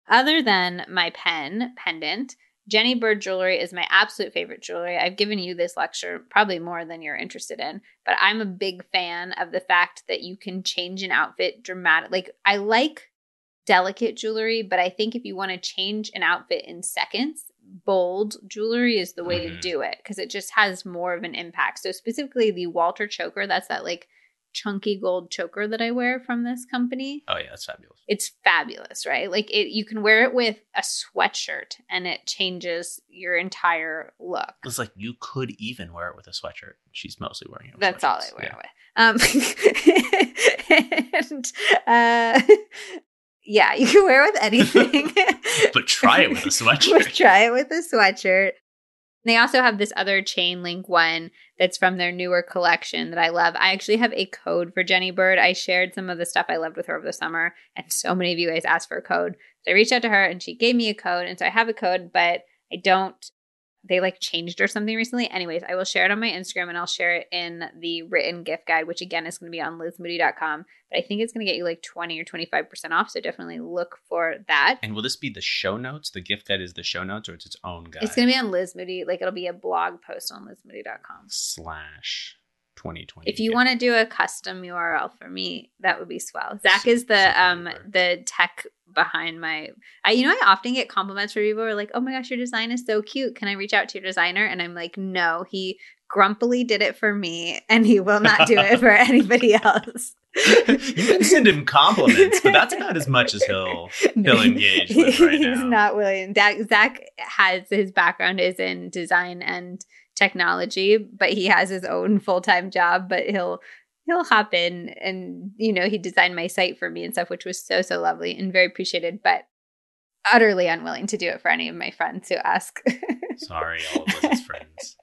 S1: other than my pen pendant, Jenny Bird jewelry is my absolute favorite jewelry. I've given you this lecture probably more than you're interested in, but I'm a big fan of the fact that you can change an outfit dramatic. Like I like delicate jewelry, but I think if you want to change an outfit in seconds, bold jewelry is the way to
S2: Mhm.
S1: do it because it just has more of an impact. So specifically the Walter choker, that's that like chunky gold choker that I wear from this company
S2: Oh yeah, that's fabulous.
S1: it's fabulous, right? Like it you can wear it with a sweatshirt and it changes your entire look.
S2: It's like you could even wear it with a sweatshirt. She's mostly wearing it. With
S1: That's all I wear
S2: Yeah.
S1: it with. Um and uh yeah, you can wear it with anything.
S2: But try it with a sweatshirt.
S1: try it with a sweatshirt. They also have this other chain link one that's from their newer collection that I love. I actually have a code for Jenny Bird. I shared some of the stuff I loved with her over the summer, and so many of you guys asked for a code. So I reached out to her and she gave me a code. And so I have a code, but I don't, they like changed or something recently. Anyways, I will share it on my Instagram and I'll share it in the written gift guide, which again is going to be on lizmoody.com. But I think it's going to get you like 20 or 25% off. So definitely look for that.
S2: And will this be the show notes? The gift guide is the show notes, or it's its own guide?
S1: It's going to be on Liz Moody. Like it'll be a blog post on lizmoody.com.
S2: slash twenty twenty.
S1: If you want to do a custom URL for me, that would be swell. Zach is the um the tech behind my. I you know I often get compliments from people who are like, "Oh my gosh, your design is so cute. Can I reach out to your designer?" And I'm like, "No, he grumpily did it for me, and he will not do it for anybody else."
S2: you can send him compliments, but that's about as much as he'll he'll engage with right
S1: He's
S2: now.
S1: not willing. Zach, Zach has his background is in design and technology, but he has his own full time job. But he'll he'll hop in and you know he designed my site for me and stuff, which was so so lovely and very appreciated. But utterly unwilling to do it for any of my friends who ask.
S2: Sorry, all of Liz's friends.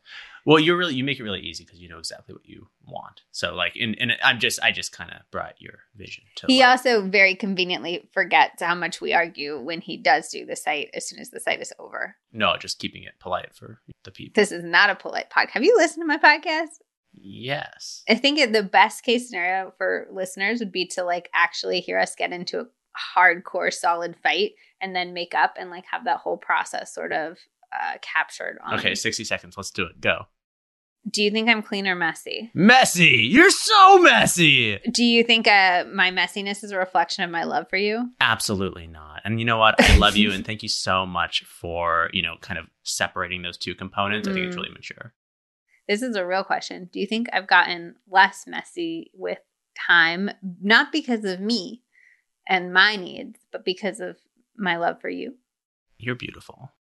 S2: Well, you're really you make it really easy because you know exactly what you want. So like, and, and I'm just I just kind of brought your vision to.
S1: he also very conveniently forgets how much we argue when he does do the site as soon as the site is over.
S2: no, just keeping it polite for the people.
S1: This is not a polite podcast. Have you listened to my podcast?
S2: yes.
S1: I think the best case scenario for listeners would be to like actually hear us get into a hardcore solid fight and then make up and like have that whole process sort of uh, captured on.
S2: Okay, sixty seconds. Let's do it. Go.
S1: Do you think I'm clean or messy?
S2: Messy. You're so messy.
S1: Do you think uh, my messiness is a reflection of my love for you?
S2: Absolutely not. And you know what? I love you and thank you so much for, you know, kind of separating those two components. I think it's really mature.
S1: This is a real question. Do you think I've gotten less messy with time, not because of me and my needs, but because of my love for you?
S2: You're beautiful.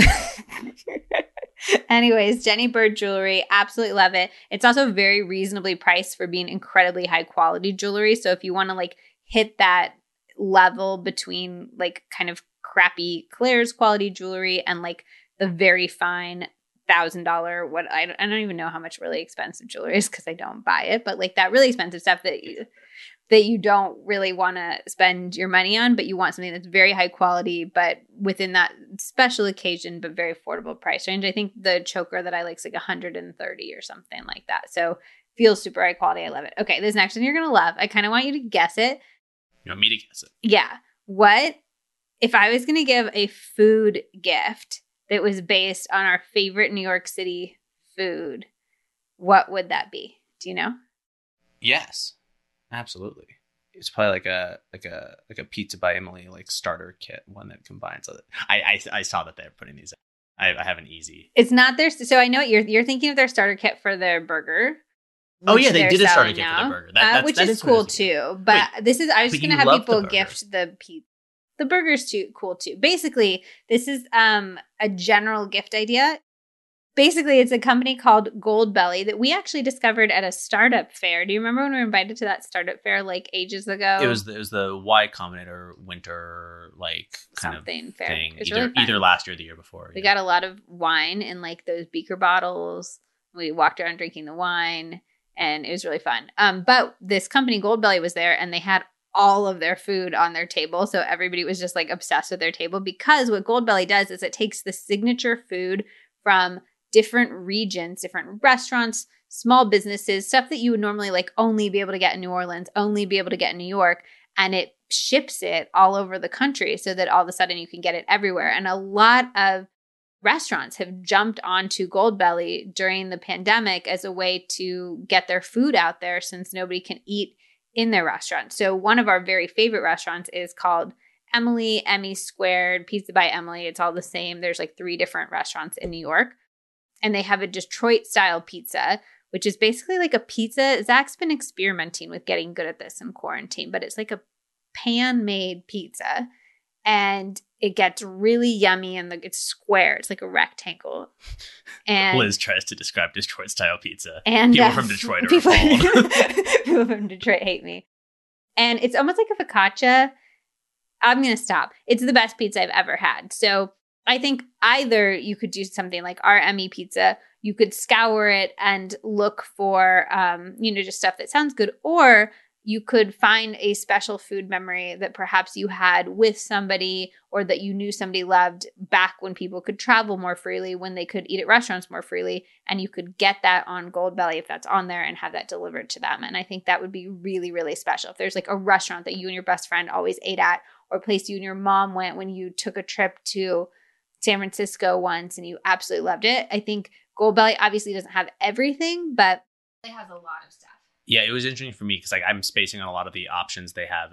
S1: Anyways, Jenny Bird jewelry, absolutely love it. It's also very reasonably priced for being incredibly high quality jewelry. So if you want to like hit that level between like kind of crappy Claire's quality jewelry and like the very fine thousand dollar what I don't, I don't even know how much really expensive jewelry is because I don't buy it, but like that really expensive stuff that you that you don't really want to spend your money on, but you want something that's very high quality, but within that special occasion, but very affordable price range. I think the choker that I like is like 130 or something like that. So feels super high quality. I love it. Okay, this next one you're gonna love. I kind of want you to guess it.
S2: You want me to guess it?
S1: Yeah. What if I was gonna give a food gift that was based on our favorite New York City food? What would that be? Do you know?
S2: Yes. Absolutely. It's probably like a like a like a pizza by Emily like starter kit, one that combines. I I, I saw that they're putting these. I, I have an easy.
S1: It's not their. So I know you're you're thinking of their starter kit for their burger.
S2: Oh yeah, they did a starter kit for the burger,
S1: that, uh, which that is, is cool too. But Wait, this is I was just gonna have people gift the pizza. The burger's too cool too. Basically, this is um a general gift idea basically it's a company called Goldbelly that we actually discovered at a startup fair. Do you remember when we were invited to that startup fair like ages ago?
S2: It was the, it was the Y Combinator winter like kind Something of fair. thing. Either, really either last year or the year before.
S1: We yeah. got a lot of wine in like those beaker bottles. We walked around drinking the wine and it was really fun. Um, but this company Goldbelly was there and they had all of their food on their table. So everybody was just like obsessed with their table because what Goldbelly does is it takes the signature food from different regions, different restaurants, small businesses, stuff that you would normally like only be able to get in New Orleans, only be able to get in New York, and it ships it all over the country so that all of a sudden you can get it everywhere. And a lot of restaurants have jumped onto Goldbelly during the pandemic as a way to get their food out there since nobody can eat in their restaurant. So one of our very favorite restaurants is called Emily, Emmy Squared, Pizza by Emily. It's all the same. There's like three different restaurants in New York and they have a Detroit style pizza, which is basically like a pizza. Zach's been experimenting with getting good at this in quarantine, but it's like a pan made pizza and it gets really yummy and like it's square. It's like a rectangle.
S2: And Liz tries to describe Detroit style pizza. And people uh, from Detroit are people,
S1: people from Detroit hate me. And it's almost like a focaccia. I'm gonna stop. It's the best pizza I've ever had. So I think either you could do something like our Emmy pizza, you could scour it and look for, um, you know, just stuff that sounds good, or you could find a special food memory that perhaps you had with somebody or that you knew somebody loved back when people could travel more freely, when they could eat at restaurants more freely, and you could get that on Goldbelly if that's on there and have that delivered to them. And I think that would be really, really special. If there's like a restaurant that you and your best friend always ate at, or place you and your mom went when you took a trip to San Francisco once and you absolutely loved it. I think Goldbelly obviously doesn't have everything, but it has a lot of stuff.
S2: Yeah, it was interesting for me because like I'm spacing on a lot of the options they have.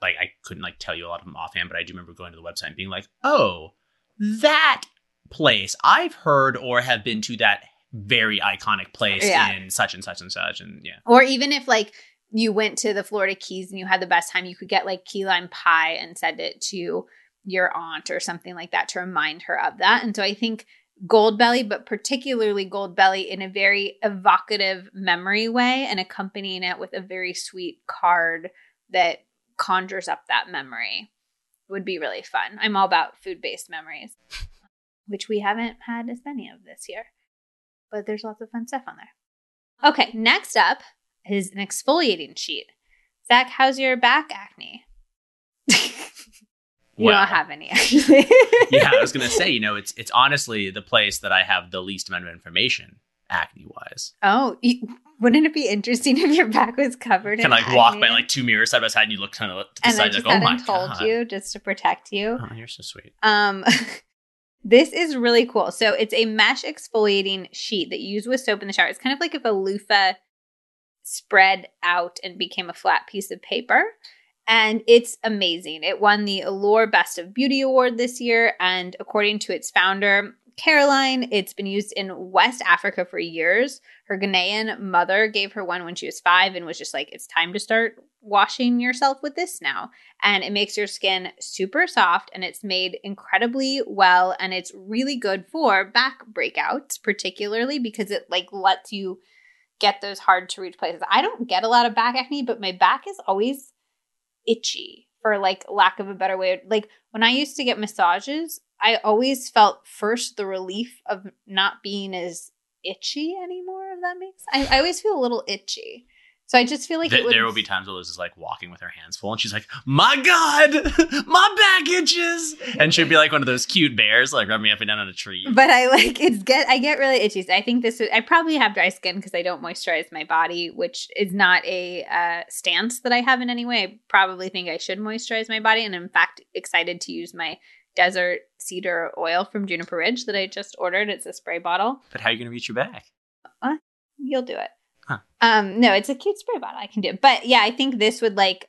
S2: Like I couldn't like tell you a lot of them offhand, but I do remember going to the website and being like, "Oh, that place I've heard or have been to that very iconic place yeah. in such and such and such." And yeah,
S1: or even if like you went to the Florida Keys and you had the best time, you could get like key lime pie and send it to your aunt or something like that to remind her of that. And so I think Goldbelly, but particularly Goldbelly in a very evocative memory way and accompanying it with a very sweet card that conjures up that memory would be really fun. I'm all about food based memories, which we haven't had as many of this year, but there's lots of fun stuff on there. Okay, next up is an exfoliating sheet. Zach, how's your back acne? You well, don't have any actually.
S2: yeah, I was gonna say, you know, it's it's honestly the place that I have the least amount of information acne wise.
S1: Oh, wouldn't it be interesting if your back was covered?
S2: Can like
S1: acne?
S2: walk by like two mirrors side by side, and you look kind of to the
S1: and
S2: side,
S1: I just like, oh my told god, you just to protect you.
S2: Oh, you're so sweet.
S1: Um. This is really cool. So it's a mesh exfoliating sheet that you use with soap in the shower. It's kind of like if a loofah spread out and became a flat piece of paper and it's amazing. It won the Allure Best of Beauty Award this year, and according to its founder, Caroline, it's been used in West Africa for years. Her Ghanaian mother gave her one when she was five and was just like, it's time to start washing yourself with this now. And it makes your skin super soft and it's made incredibly well. And it's really good for back breakouts, particularly because it like lets you get those hard to reach places. I don't get a lot of back acne, but my back is always itchy for like lack of a better way. Like when I used to get massages, I always felt first the relief of not being as itchy anymore. If that makes I, I always feel a little itchy. So I just feel like
S2: Th-
S1: would,
S2: there will be times where Liz is like walking with her hands full, and she's like, "My God, my back itches," and she'd be like one of those cute bears, like rubbing me up and down on a tree.
S1: but I like it's get I get really itchy. So I think this would I probably have dry skin because I don't moisturize my body, which is not a uh, stance that I have in any way. I probably think I should moisturize my body, and in fact, excited to use my desert cedar oil from Juniper Ridge that I just ordered. It's a spray bottle.
S2: But how are you gonna reach your back?
S1: You'll do it.
S2: Huh.
S1: Um, no, it's a cute spray bottle. I can do. But yeah, I think this would like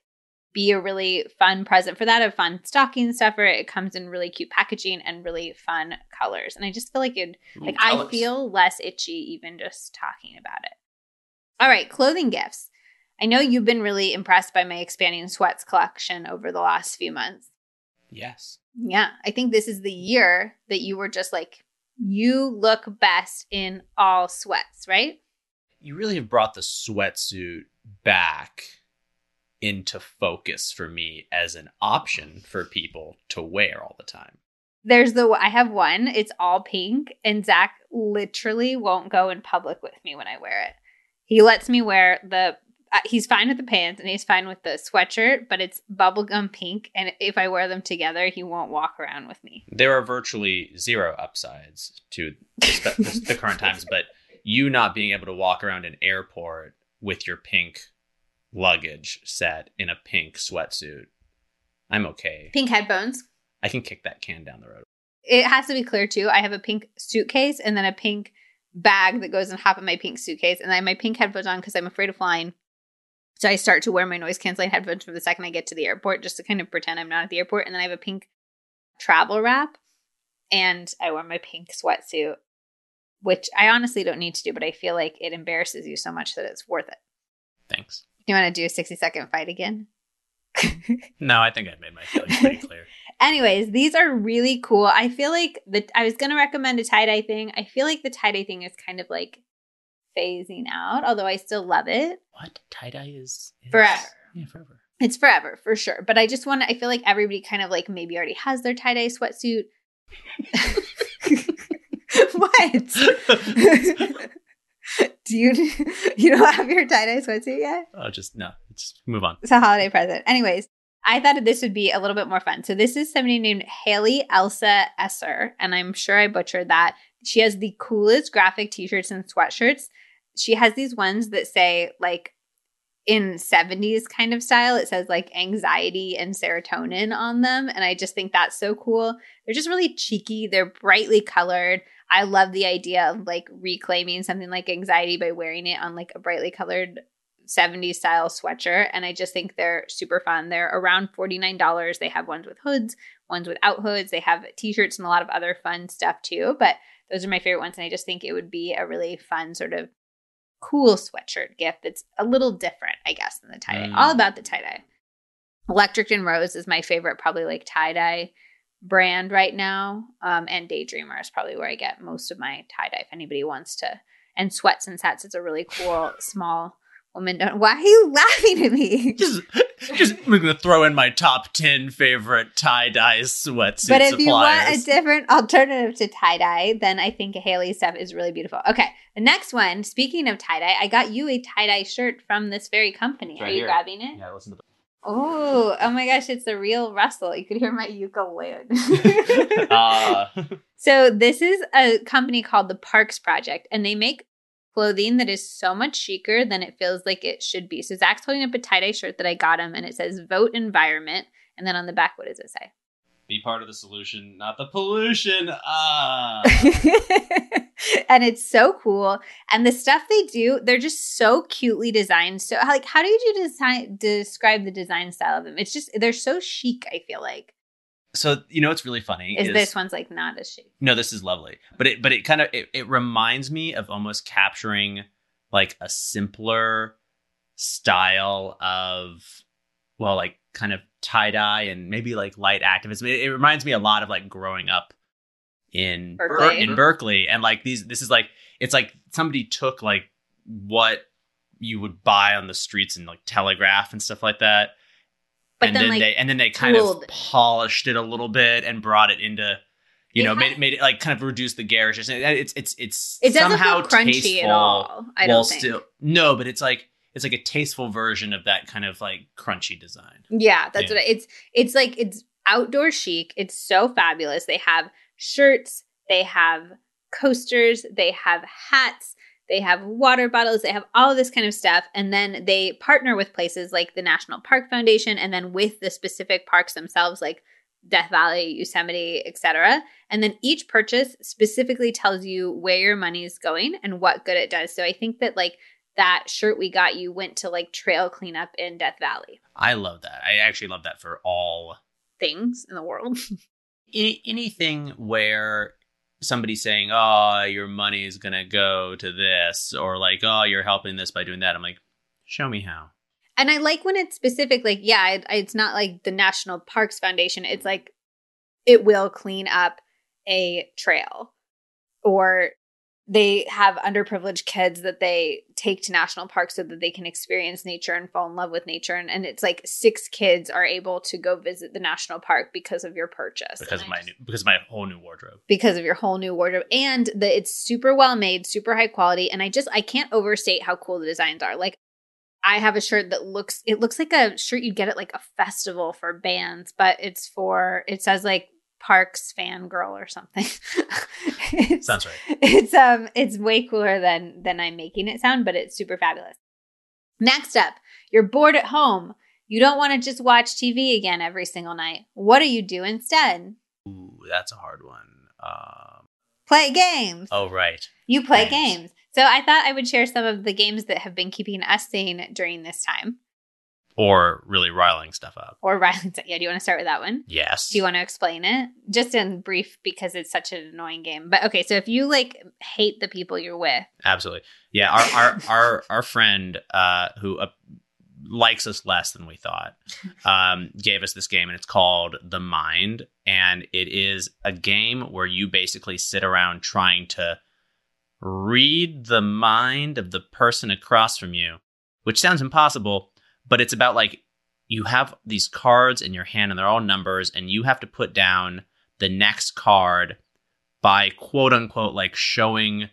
S1: be a really fun present for that, a fun stocking stuffer. It comes in really cute packaging and really fun colors. And I just feel like it like I feel less itchy even just talking about it. All right, clothing gifts. I know you've been really impressed by my expanding sweats collection over the last few months.
S2: yes.
S1: Yeah, I think this is the year that you were just like, you look best in all sweats, right?
S2: You really have brought the sweatsuit back into focus for me as an option for people to wear all the time.
S1: There's the I have one. It's all pink, and Zach literally won't go in public with me when I wear it. He lets me wear the. Uh, he's fine with the pants and he's fine with the sweatshirt, but it's bubblegum pink. And if I wear them together, he won't walk around with me.
S2: There are virtually zero upsides to the, the, the current times, but you not being able to walk around an airport with your pink luggage set in a pink sweatsuit, I'm okay.
S1: Pink headphones.
S2: I can kick that can down the road.
S1: It has to be clear too. I have a pink suitcase and then a pink bag that goes on top of my pink suitcase, and I have my pink headphones on because I'm afraid of flying. So I start to wear my noise canceling headphones from the second I get to the airport, just to kind of pretend I'm not at the airport. And then I have a pink travel wrap, and I wear my pink sweatsuit, which I honestly don't need to do, but I feel like it embarrasses you so much that it's worth it.
S2: Thanks.
S1: You want to do a 60 second fight again?
S2: No, I think I've made my feelings pretty clear.
S1: Anyways, these are really cool. I feel like the I was gonna recommend a tie dye thing. I feel like the tie dye thing is kind of like phasing out, although I still love it.
S2: What tie dye is, is
S1: Forever.
S2: Yeah, forever.
S1: It's forever for sure. But I just want. I feel like everybody kind of like maybe already has their tie dye sweatsuit. what? Do you you don't have your tie dye sweatsuit yet?
S2: oh, just no. Just move on.
S1: It's a holiday present. Anyways, I thought this would be a little bit more fun. So this is somebody named Haley Elsa Esser, and I'm sure I butchered that. She has the coolest graphic t-shirts and sweatshirts. She has these ones that say like in 70s kind of style. It says like anxiety and serotonin on them. And I just think that's so cool. They're just really cheeky. They're brightly colored. I love the idea of like reclaiming something like anxiety by wearing it on like a brightly colored 70s style sweatshirt. And I just think they're super fun. They're around $49. They have ones with hoods, ones without hoods. They have t shirts and a lot of other fun stuff too. But those are my favorite ones. And I just think it would be a really fun sort of cool sweatshirt gift that's a little different, I guess, than the tie dye.
S2: Mm.
S1: All about the tie dye. Electric and Rose is my favorite, probably like tie dye brand right now. Um, and Daydreamer is probably where I get most of my tie dye. If anybody wants to, and Sweats and Sets it's a really cool small woman. Don't, why are you laughing at me?
S2: Just, just I'm gonna throw in my top ten favorite tie dye sweatsuit
S1: but if you want a different alternative to tie dye, then I think Haley's stuff is really beautiful. Okay, the next one. Speaking of tie dye, I got you a tie dye shirt from this very company.
S2: It's
S1: Are you
S2: here.
S1: grabbing it?
S2: yeah, listen to
S1: Oh, oh my gosh, it's a real rustle. You could hear my ukulele.
S2: Uh,
S1: so this is a company called the Parks Project, and they make clothing that is so much chicer than it feels like it should be. So Zach's holding up a tie-dye shirt that I got him, and it says "Vote Environment," and then on the back, what does it say?
S2: Be part of the solution, not the pollution. Ah.
S1: and it's so cool. And the stuff they do, they're just so cutely designed. So, like, how did you design describe the design style of them? It's just they're so chic. I feel like
S2: so you know what's really funny
S1: is this one's like not as chic.
S2: No, this is lovely. But it but it kind of it, it reminds me of almost capturing like a simpler style of well, like kind of tie dye and maybe like light activism. It, it reminds me a lot of like growing up in
S1: Berkeley.
S2: in Berkeley and like these this is like it's like somebody took like what you would buy on the streets and like telegraph and stuff like that
S1: But
S2: and
S1: then,
S2: then,
S1: like,
S2: they and then they kind
S1: cooled-
S2: of polished it a little bit and brought it into you
S1: It
S2: know
S1: ha-
S2: made, made it like kind of reduced the garishness it's it's it's
S1: it doesn't
S2: somehow
S1: feel crunchy
S2: tasteful
S1: at all. I don't think.
S2: still no but it's like it's like a tasteful version of that kind of like crunchy design
S1: Yeah, that's
S2: Yeah.
S1: what I, it's. It's like it's outdoor chic. It's so fabulous. They have shirts. They have coasters. They have hats. They have water bottles. They have all this kind of stuff, and then they partner with places like the National Park Foundation, and then with the specific parks themselves, like Death Valley, Yosemite, etc. And then each purchase specifically tells you where your money is going and what good it does. So I think that like that shirt we got you went to like trail cleanup in Death Valley.
S2: i love that i actually love that for all
S1: things in the world.
S2: any, anything where somebody's saying oh your money is gonna go to this or like oh you're helping this by doing that i'm like show me how
S1: and I like when it's specific, like, yeah, it, it's not like the National Parks Foundation. It's like it will clean up a trail or they have underprivileged kids that they take to national parks so that they can experience nature and fall in love with nature and, and it's like six kids are able to go visit the national park because of your purchase
S2: because of
S1: And
S2: my
S1: just-
S2: new, because of my whole new wardrobe
S1: because of your whole new wardrobe and that it's super well made, super high quality. And I just I can't overstate how cool the designs are. Like I have a shirt that looks it looks like a shirt you'd get at like a festival for bands, but it's for it says like Parks fangirl or something. it's,
S2: sounds right
S1: it's um it's way cooler than than I'm making it sound, but it's super fabulous. Next up, you're bored at home. You don't want to just watch TV again every single night. What do you do instead?
S2: Ooh, that's a hard one um,
S1: Play games.
S2: oh right
S1: You play
S2: Games.
S1: games. So I thought I would share some of the games that have been keeping us sane during this time.
S2: Or really riling stuff up
S1: Or Riley, yeah, do you want to start with that one?
S2: yes
S1: Do you want to explain it? Just in brief because it's such an annoying game. But okay, so if you like hate the people you're with,
S2: absolutely yeah our our our, our friend uh who uh, likes us less than we thought um gave us this game and it's called the mind and it is a game where you basically sit around trying to read the mind of the person across from you which sounds impossible but it's about like you have these cards in your hand and they're all numbers and you have to put down the next card by quote unquote like showing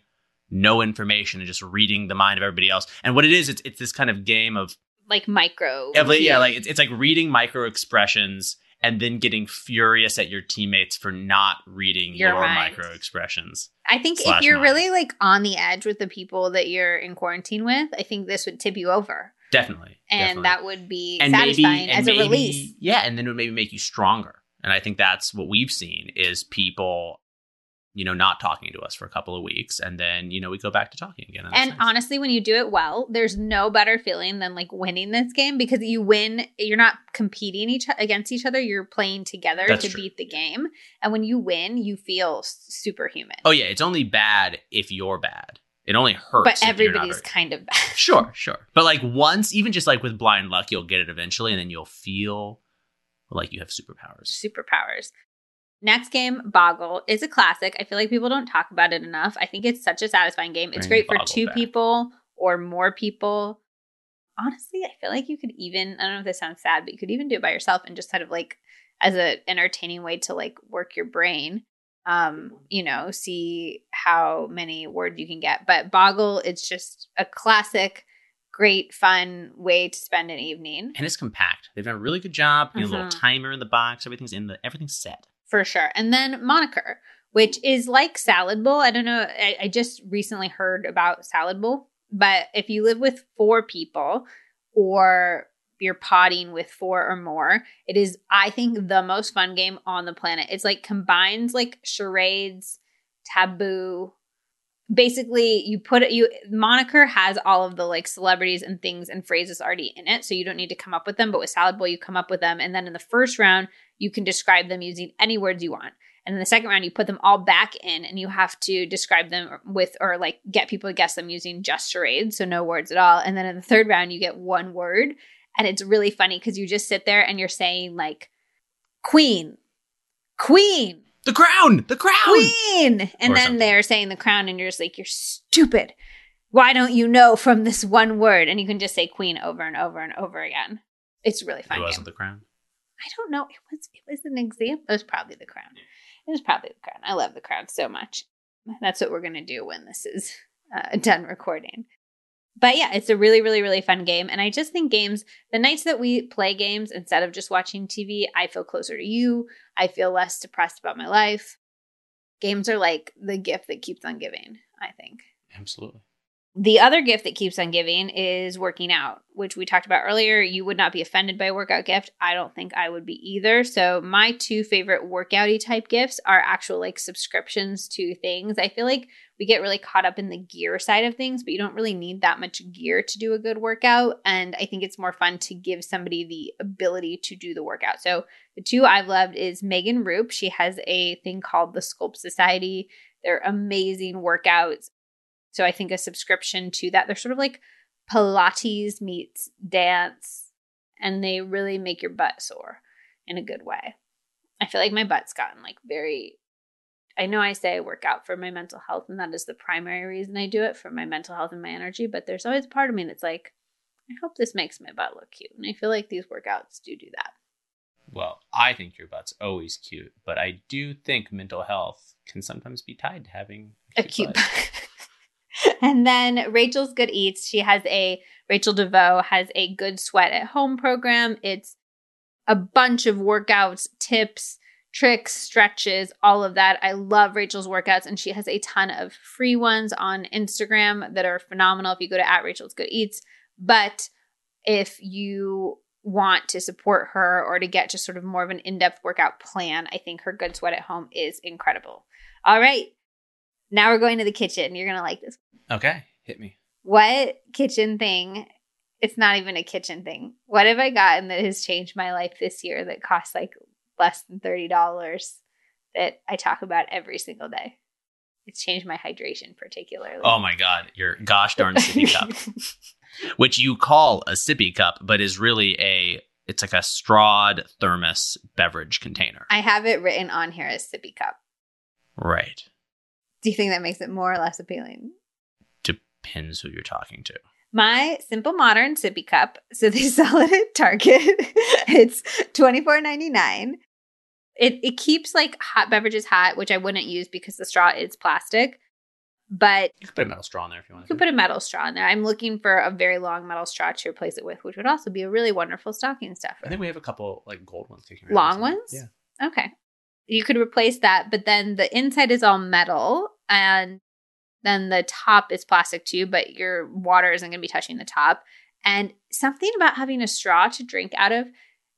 S2: no information and just reading the mind of everybody else. And what it is, it's it's this kind of game of
S1: like micro.
S2: yeah, like- yeah, like it's, it's like reading micro expressions and then getting furious at your teammates for not reading
S1: Your
S2: your,
S1: mind.
S2: micro expressions.
S1: I think if you're
S2: mine.
S1: really like on the edge with the people that you're in quarantine with, I think this would tip you over.
S2: Definitely.
S1: And
S2: definitely.
S1: that would be
S2: and
S1: satisfying
S2: maybe,
S1: as a
S2: maybe-
S1: release.
S2: Yeah, and then it would maybe make you stronger. And I think that's what we've seen is people, you know, not talking to us for a couple of weeks, and then you know we go back to talking again.
S1: And
S2: nice.
S1: honestly, when you do it well, there's no better feeling than like winning this game because you win. You're not competing each against each other. You're playing together
S2: That's
S1: to
S2: true.
S1: beat the game. And when you win, you feel superhuman.
S2: oh yeah, it's only bad if you're bad. It only hurts.
S1: but
S2: if you're not
S1: everybody's kind of bad.
S2: Sure, sure. But like once, even just like with blind luck, you'll get it eventually, and then you'll feel like you have superpowers.
S1: Superpowers. Next game, Boggle, is a classic. I feel like people don't talk about it enough. I think it's such a satisfying game. It's
S2: Bring
S1: great for two
S2: back.
S1: people or more people. Honestly, I feel like you could even, I don't know if this sounds sad, but you could even do it by yourself and just kind of like as an entertaining way to like work your brain. Um, you know, see how many words you can get. But Boggle, it's just a classic, great, fun way to spend an evening.
S2: And it's compact. They've done a really good job. You know, a little timer in the box. Everything's in the. Everything's set.
S1: for sure. And then Moniker, which is like Salad Bowl. I don't know. I, I just recently heard about Salad Bowl, but if you live with four people or you're potting with four or more, it is, I think, the most fun game on the planet. It's like combines like charades, taboo. Basically, you put it, you, Moniker has all of the like celebrities and things and phrases already in it. So you don't need to come up with them. But with Salad Bowl, you come up with them. And then in the first round, you can describe them using any words you want. And in the second round, you put them all back in and you have to describe them with or like get people to guess them using just charades, so no words at all. And then in the third round, you get one word. And it's really funny because you just sit there and you're saying like queen, queen,
S2: The crown. The crown.
S1: queen. And
S2: Or
S1: then
S2: something.
S1: they're saying the crown and you're just like, you're stupid. Why don't you know from this one word? And you can just say queen over and over and over again. It's really
S2: funny.
S1: It
S2: wasn't
S1: game.
S2: the crown.
S1: I don't know. It was it was an example. It was probably the crown. It was probably the crown. I love the crown so much. That's what we're gonna do when this is uh, done recording. But yeah, it's a really, really, really fun game. And I just think games, the nights that we play games instead of just watching TV, I feel closer to you. I feel less depressed about my life. Games are like the gift that keeps on giving, I think.
S2: Absolutely.
S1: The other gift that keeps on giving is working out, which we talked about earlier. You would not be offended by a workout gift. I don't think I would be either. So, my two favorite workouty type gifts are actual like subscriptions to things. I feel like we get really caught up in the gear side of things, but you don't really need that much gear to do a good workout. And I think it's more fun to give somebody the ability to do the workout. So, the two I've loved is Megan Roup. She has a thing called the Sculpt Society. They're amazing workouts. So I think a subscription to that, they're sort of like Pilates meets dance, and they really make your butt sore in a good way. I feel like my butt's gotten like very. I know I say I work out for my mental health, and that is the primary reason I do it for my mental health and my energy. But there's always a part of me that's like, I hope this makes my butt look cute. And I feel like these workouts do do that.
S2: Well, I think your butt's always cute, but I do think mental health can sometimes be tied to having
S1: a cute, a cute butt. and then Rachel's Good Eats. She has a Rachel DeVoe has a good sweat at home program. It's a bunch of workouts, tips, tricks, stretches, all of that. I love Rachel's workouts, and she has a ton of free ones on Instagram that are phenomenal if you go to at Rachel's Good Eats. But if you want to support her or to get just sort of more of an in-depth workout plan, I think her Good Sweat at Home is incredible. All right. Now we're going to the kitchen. You're going to like this.
S2: Okay, hit me.
S1: What kitchen thing? It's not even a kitchen thing. What have I gotten that has changed my life this year that costs like less than $30 that I talk about every single day? It's changed my hydration particularly.
S2: Oh my God, your gosh darn sippy cup, which you call a sippy cup, but is really a it's like a strawed thermos beverage container.
S1: I have it written on here as sippy cup.
S2: Right.
S1: Do you think that makes it more or less appealing?
S2: Depends who you're talking to.
S1: My Simple Modern sippy cup. So they sell it at Target. it's twenty four ninety nine. It it keeps like hot beverages hot, which I wouldn't use because the straw is plastic. But
S2: you could put a metal straw in there if you want.
S1: You could put a metal straw in there. I'm looking for a very long metal straw to replace it with, which would also be a really wonderful stocking stuffer.
S2: I think we have a couple like gold ones
S1: kicking Long ones?
S2: Yeah.
S1: Okay you could replace that, but then the inside is all metal and then the top is plastic too, but your water isn't going to be touching the top. And something about having a straw to drink out of,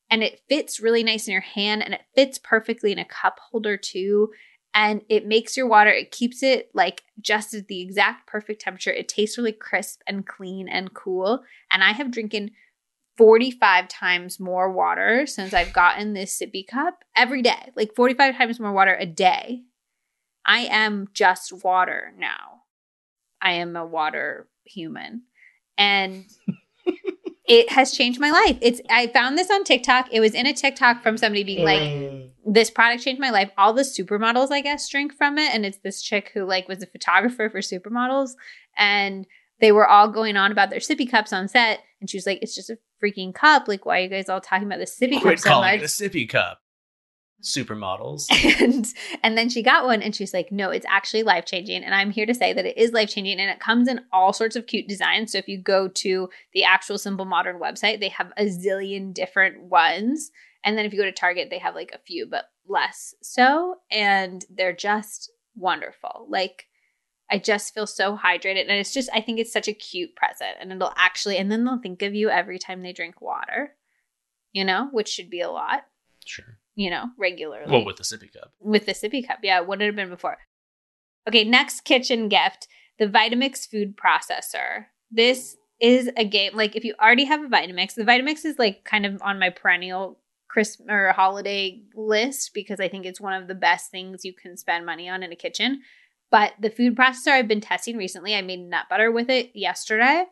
S1: and it fits really nice in your hand and it fits perfectly in a cup holder too. And it makes your water, it keeps it like just at the exact perfect temperature. It tastes really crisp and clean and cool. And I have drinking 45 times more water since I've gotten this sippy cup every day, like 45 times more water a day. I am just water now. I am a water human. And it has changed my life. It's I found this on TikTok. It was in a TikTok from somebody being like, mm. this product changed my life. All the supermodels, I guess, drink from it. And it's this chick who like was a photographer for supermodels. And they were all going on about their sippy cups on set. And she was like, it's just a freaking cup. Like, why are you guys all talking about the sippy
S2: Quit
S1: cup so
S2: calling much? It a sippy cup. Supermodels.
S1: And and then she got one and she's like, no, it's actually life changing. And I'm here to say that it is life changing and it comes in all sorts of cute designs. So if you go to the actual Simple Modern website, they have a zillion different ones. And then if you go to Target, they have like a few, but less so. And they're just wonderful. Like I just feel so hydrated. And it's just, I think it's such a cute present. And it'll actually, and then they'll think of you every time they drink water, you know, which should be a lot.
S2: Sure.
S1: You know, regularly.
S2: Well, with the sippy cup.
S1: With the sippy cup. Yeah. What had it been before? Okay. Next kitchen gift the Vitamix food processor. This is a game, like if you already have a Vitamix, the Vitamix is like kind of on my perennial Christmas or holiday list because I think it's one of the best things you can spend money on in a kitchen. But the food processor I've been testing recently, I made nut butter with it yesterday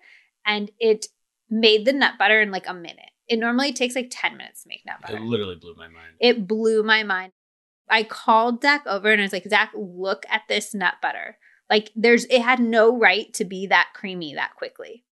S1: and it made the nut butter in like a minute. It normally takes like 10 minutes to make nut butter.
S2: It literally blew my mind.
S1: It blew my mind. I called Zach over and I was like, Zach, look at this nut butter. Like there's it had no right to be that creamy that quickly.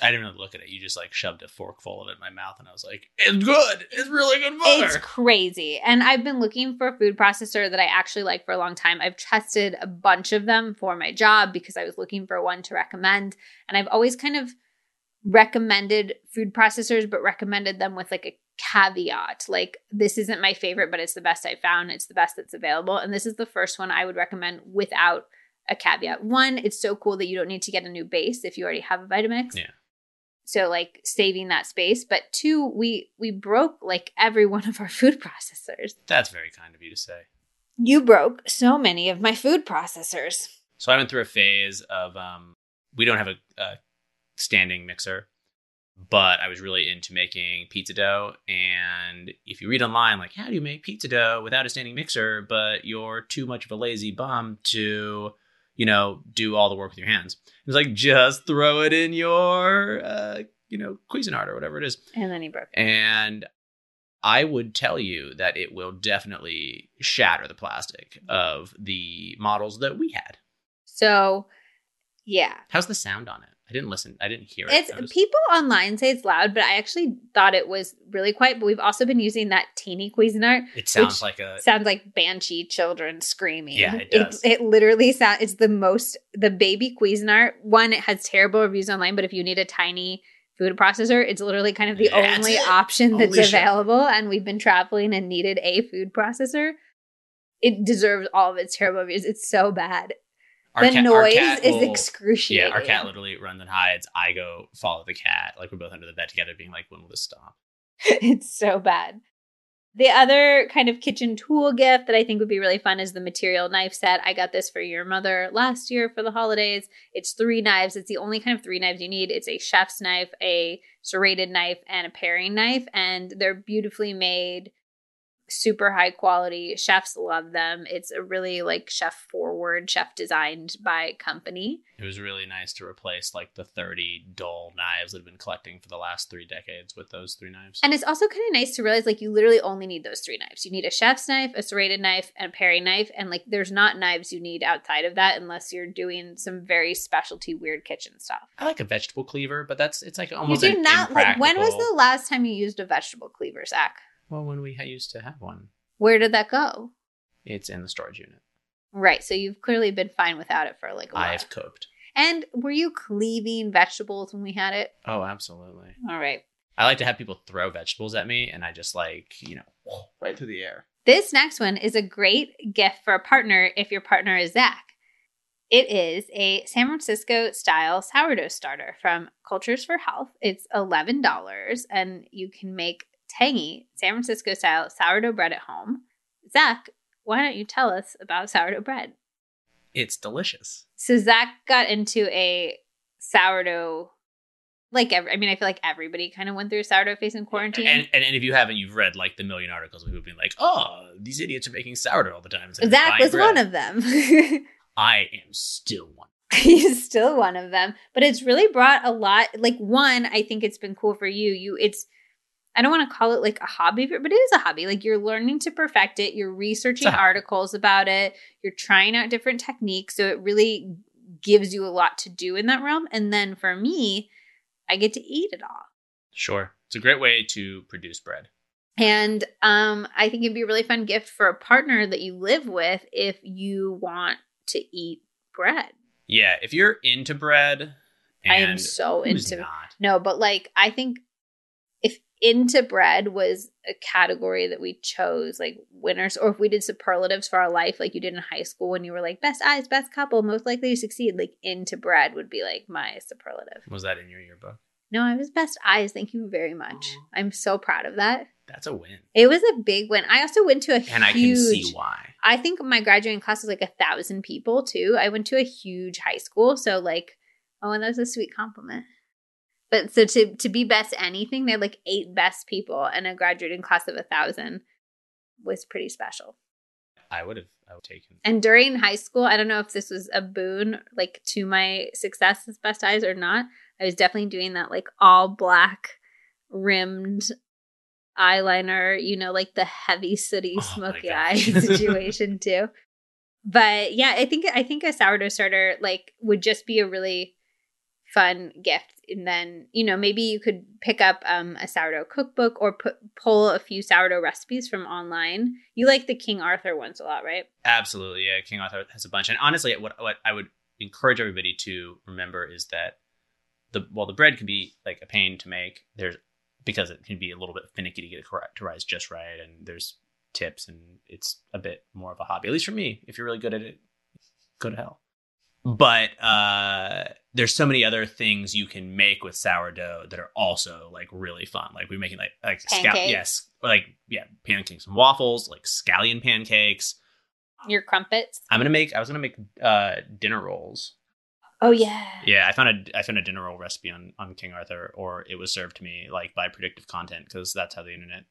S2: I didn't really look at it. You just like shoved a forkful of it in my mouth, and I was like, "It's good. It's really good butter."
S1: It's crazy. And I've been looking for a food processor that I actually like for a long time. I've tested a bunch of them for my job because I was looking for one to recommend. And I've always kind of recommended food processors, but recommended them with like a caveat. Like, this isn't my favorite, but it's the best I found. It's the best that's available. And this is the first one I would recommend without a caveat. One, it's so cool that you don't need to get a new base if you already have a Vitamix.
S2: Yeah.
S1: So like saving that space. But two, we we broke like every one of our food processors.
S2: That's very kind of you to say.
S1: You broke so many of my food processors.
S2: So I went through a phase of um, we don't have a, a standing mixer, but I was really into making pizza dough. And if you read online, like how do you make pizza dough without a standing mixer, but you're too much of a lazy bum to you know, do all the work with your hands. It's like just throw it in your, uh, you know, Cuisinart or whatever it is.
S1: And then he broke. It.
S2: And I would tell you that it will definitely shatter the plastic of the models that we had.
S1: So, yeah.
S2: How's the sound on it? I didn't listen. I didn't hear it.
S1: It's
S2: was-
S1: people online say it's loud, but I actually thought it was really quiet. But we've also been using that teeny Cuisinart.
S2: it sounds like a
S1: Sounds like banshee children screaming.
S2: Yeah, it does.
S1: It, literally sounds. It's the most the baby Cuisinart one. It has terrible reviews online, but if you need a tiny food processor, it's literally kind of the
S2: That's
S1: only
S2: it.
S1: option that's
S2: Only shit.
S1: available. And we've been traveling and needed a food processor. It deserves all of its terrible reviews. It's so bad. The
S2: cat-
S1: noise is
S2: will-
S1: excruciating.
S2: Yeah, our cat literally runs and hides. I go follow the cat. Like we're both under the bed together, being like, "When will this stop?"
S1: it's so bad. The other kind of kitchen tool gift that I think would be really fun is the material knife set. I got this for your mother last year for the holidays. It's three knives. It's the only kind of three knives you need. It's a chef's knife, a serrated knife, and a paring knife. And they're beautifully made, super high quality. Chefs love them. It's a really like chef forward, chef designed by company.
S2: It was really nice to replace like the thirty dull knives that have been collecting for the last three decades with those three knives.
S1: And it's also kind of nice to realize like you literally only need those three knives. You need a chef's knife, a serrated knife, and a paring knife. And like there's not knives you need outside of that unless you're doing some very specialty weird kitchen stuff.
S2: I like a vegetable cleaver, but that's it's like
S1: You
S2: almost
S1: do
S2: an
S1: not like when was the last time you used a vegetable cleaver, Zach?
S2: Well when we ha- used to have one.
S1: Where did that go?
S2: It's in the storage unit.
S1: Right, so you've clearly been fine without it for like a while.
S2: I've coped.
S1: And were you cleaving vegetables when we had it?
S2: Oh, absolutely.
S1: All right.
S2: I like to have people throw vegetables at me, and I just like you know right through the air.
S1: This next one is a great gift for a partner if your partner is Zach. It is a San Francisco style sourdough starter from Cultures for Health. It's $11 and you can make tangy San Francisco style sourdough bread at home. Zach, why don't you tell us about sourdough bread?
S2: It's delicious.
S1: So Zach got into a sourdough, like every, I mean, I feel like everybody kind of went through a sourdough phase in quarantine.
S2: And, and and if you haven't, you've read like the million articles of people being like, "Oh, these idiots are making sourdough all the time."
S1: Zach was
S2: bread."
S1: one of them.
S2: I am still one.
S1: He's still one of them, but it's really brought a lot. Like one, I think it's been cool for you. You, it's. I don't want to call it like a hobby, but it is a hobby. Like you're learning to perfect it. You're researching
S2: It's a hobby.
S1: articles about it. You're trying out different techniques. So it really gives you a lot to do in that realm. And then for me, I get to eat it all.
S2: Sure, it's a great way to produce bread.
S1: And um, I think it'd be a really fun gift for a partner that you live with if you want to eat bread.
S2: Yeah, if you're into bread, and
S1: I am so into
S2: not?
S1: No, but like I think into bread was a category that we chose, like winners, or if we did superlatives for our life, like you did in high school when you were like best eyes, best couple, most likely to succeed, like into bread would be like my superlative.
S2: Was that in your yearbook?
S1: No, I was best eyes. Thank you very much. I'm so proud of that.
S2: That's a win,
S1: It was a big win. I also went to a
S2: and I can see why.
S1: I think my graduating class was like a thousand people too. I went to a huge high school, so like, oh, and that was a sweet compliment. But so to to be best anything, they had like eight best people, and a graduating class of a thousand was pretty special.
S2: I would have. I would taken.
S1: And during high school, I don't know if this was a boon like to my success as best eyes or not. I was definitely doing that like all black rimmed eyeliner, you know, like the heavy sooty
S2: Oh
S1: smoky eye situation too. But yeah, I think I think a sourdough starter like would just be a really fun gift. And then you know maybe you could pick up um, a sourdough cookbook or put, pull a few sourdough recipes from online. You like the King Arthur ones a lot, right?
S2: Absolutely, yeah. King Arthur has a bunch, and honestly, what what I would encourage everybody to remember is that the while the bread can be like a pain to make, there's because it can be a little bit finicky to get it correct to rise just right, and there's tips, and it's a bit more of a hobby. At least for me, if you're really good at it, go to hell. But uh, there's so many other things you can make with sourdough that are also like really fun. Like we're making like like
S1: Pancakes.
S2: yes, like yeah, pancakes and waffles, like scallion pancakes.
S1: Your crumpets.
S2: I'm gonna make. I was gonna make uh, dinner rolls.
S1: Oh yeah.
S2: Yeah, I found a I found a dinner roll recipe on on King Arthur, or it was served to me like by predictive content because that's how the internet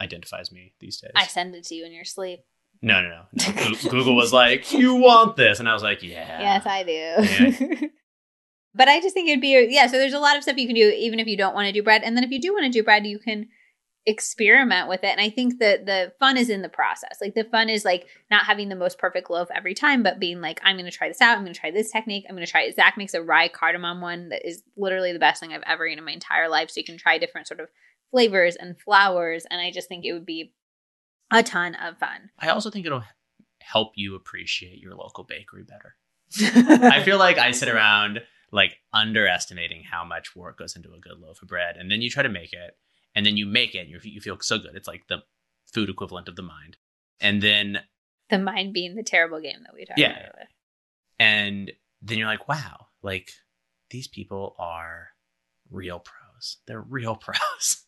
S2: identifies me these days.
S1: I send it to you in your sleep.
S2: No, no, no. no. Google was like, "You want this," and I was like, "Yeah."
S1: Yes, I do. but I just think it'd be yeah. So there's a lot of stuff you can do even if you don't want to do bread, and then if you do want to do bread, you can experiment with it. And I think that the fun is in the process. Like the fun is like not having the most perfect loaf every time, but being like, I'm going to try this out. I'm going to try this technique. I'm going to try it. Zach makes a rye cardamom one that is literally the best thing I've ever eaten in my entire life. So you can try different sort of flavors and flours, and I just think it would be a ton of fun.
S2: I also think it'll help you appreciate your local bakery better. I feel like I sit around like underestimating how much work goes into a good loaf of bread, and then you try to make it, and then you make it, and you you feel so good. It's like the food equivalent of the mind, and then
S1: the mind being the terrible game that we talked
S2: Yeah.
S1: about.
S2: and then you're like, wow, like these people are real pros. They're real pros.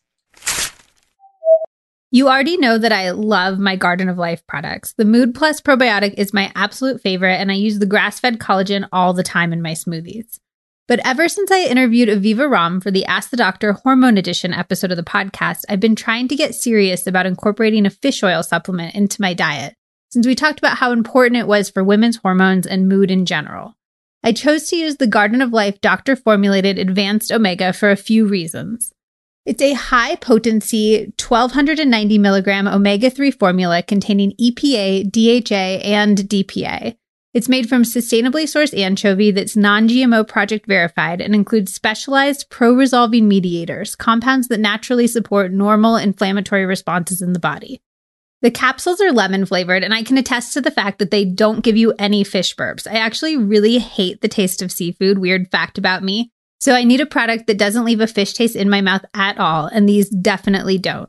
S1: You already know that I love my Garden of Life products. The Mood Plus probiotic is my absolute favorite, and I use the grass fed collagen all the time in my smoothies. But ever since I interviewed Aviva Romm for the Ask the Doctor Hormone Edition episode of the podcast, I've been trying to get serious about incorporating a fish oil supplement into my diet, since we talked about how important it was for women's hormones and mood in general. I chose to use the Garden of Life doctor formulated advanced omega for a few reasons. It's a high potency 1290 milligram omega 3 formula containing EPA, DHA, and DPA. It's made from sustainably sourced anchovy that's non GMO project verified and includes specialized pro resolving mediators, compounds that naturally support normal inflammatory responses in the body. The capsules are lemon flavored, and I can attest to the fact that they don't give you any fish burps. I actually really hate the taste of seafood, weird fact about me. So I need a product that doesn't leave a fish taste in my mouth at all, and these definitely don't.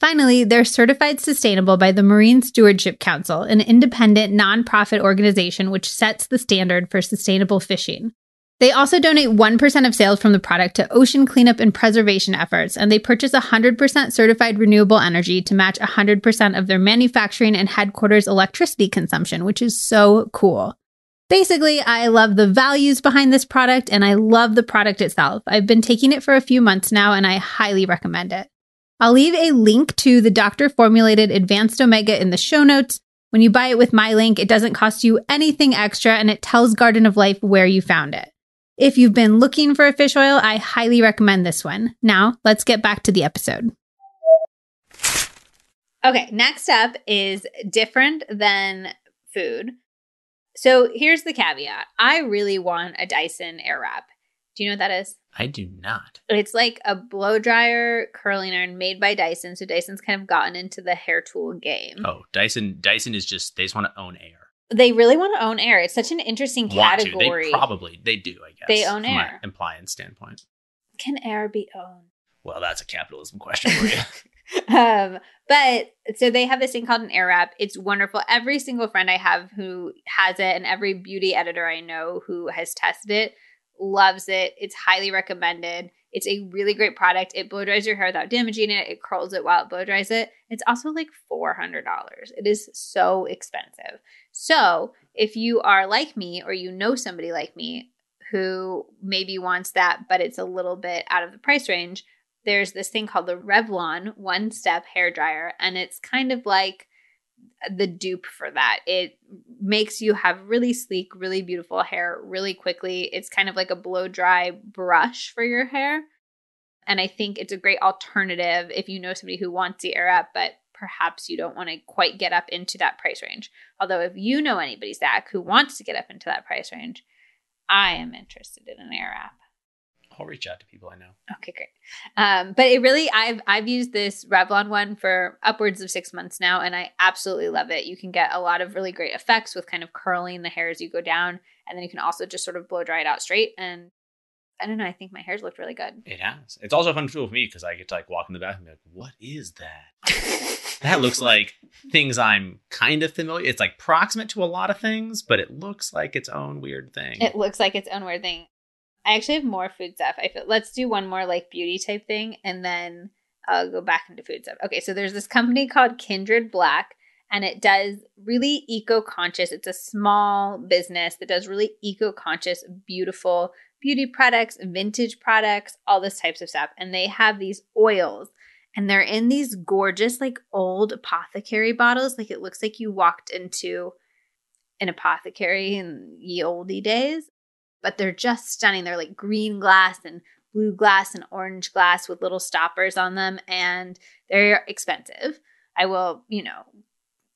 S1: Finally, they're certified sustainable by the Marine Stewardship Council, an independent nonprofit organization which sets the standard for sustainable fishing. They also donate 1% of sales from the product to ocean cleanup and preservation efforts, and they purchase 100% certified renewable energy to match 100% of their manufacturing and headquarters electricity consumption, which is so cool. Basically, I love the values behind this product and I love the product itself. I've been taking it for a few months now and I highly recommend it. I'll leave a link to the doctor formulated advanced omega in the show notes. When you buy it with my link, it doesn't cost you anything extra and it tells Garden of Life where you found it. If you've been looking for a fish oil, I highly recommend this one. Now, let's get back to the episode. Okay, next up is different than food. So here's the caveat I really want a Dyson Airwrap. Do you know what that is?
S2: I do not.
S1: It's like a blow dryer curling iron made by Dyson. So Dyson's kind of gotten into the hair tool game.
S2: Oh, Dyson. Dyson is just they just want to own air.
S1: They really want to own air. It's such an interesting
S2: Want to?
S1: category.
S2: They probably they do. I guess
S1: They own air.
S2: Implying standpoint.
S1: Can air be owned?
S2: Well, that's a capitalism question for you.
S1: um, but so they have this thing called an air wrap. It's wonderful. Every single friend I have who has it, and every beauty editor I know who has tested it, loves it. It's highly recommended. It's a really great product. It blow dries your hair without damaging it. It curls it while it blow dries it. It's also like $400. It is so expensive. So if you are like me or you know somebody like me who maybe wants that, but it's a little bit out of the price range, there's this thing called the Revlon one step hair dryer. And it's kind of like the dupe for that. It makes you have really sleek, really beautiful hair really quickly. It's kind of like a blow dry brush for your hair. And I think it's a great alternative if you know somebody who wants the air wrap, but perhaps you don't want to quite get up into that price range. Although, if you know anybody, Zach, who wants to get up into that price range, I am interested in an air wrap.
S2: I'll reach out to people I know.
S1: Okay, great. Um, but it really, I've I've used this Revlon one for upwards of six months now, and I absolutely love it. You can get a lot of really great effects with kind of curling the hair as you go down, and then you can also just sort of blow dry it out straight. And I don't know, I think my hair's looked really good.
S2: It has. It's also a fun tool for me because I get to like walk in the bathroom and be like, "What is that?" that looks like things I'm kind of familiar. It's like proximate to a lot of things, but it looks like its own weird thing.
S1: It looks like its own weird thing. I actually have more food stuff. I feel let's do one more like beauty type thing and then I'll go back into food stuff. Okay, so there's this company called Kindred Black and it does really eco-conscious. It's a small business that does really eco-conscious, beautiful beauty products, vintage products, all this types of stuff. And they have these oils and they're in these gorgeous like old apothecary bottles. Like it looks like you walked into an apothecary in ye olde days but they're just stunning. They're like green glass and blue glass and orange glass with little stoppers on them, and they're expensive. I will, you know,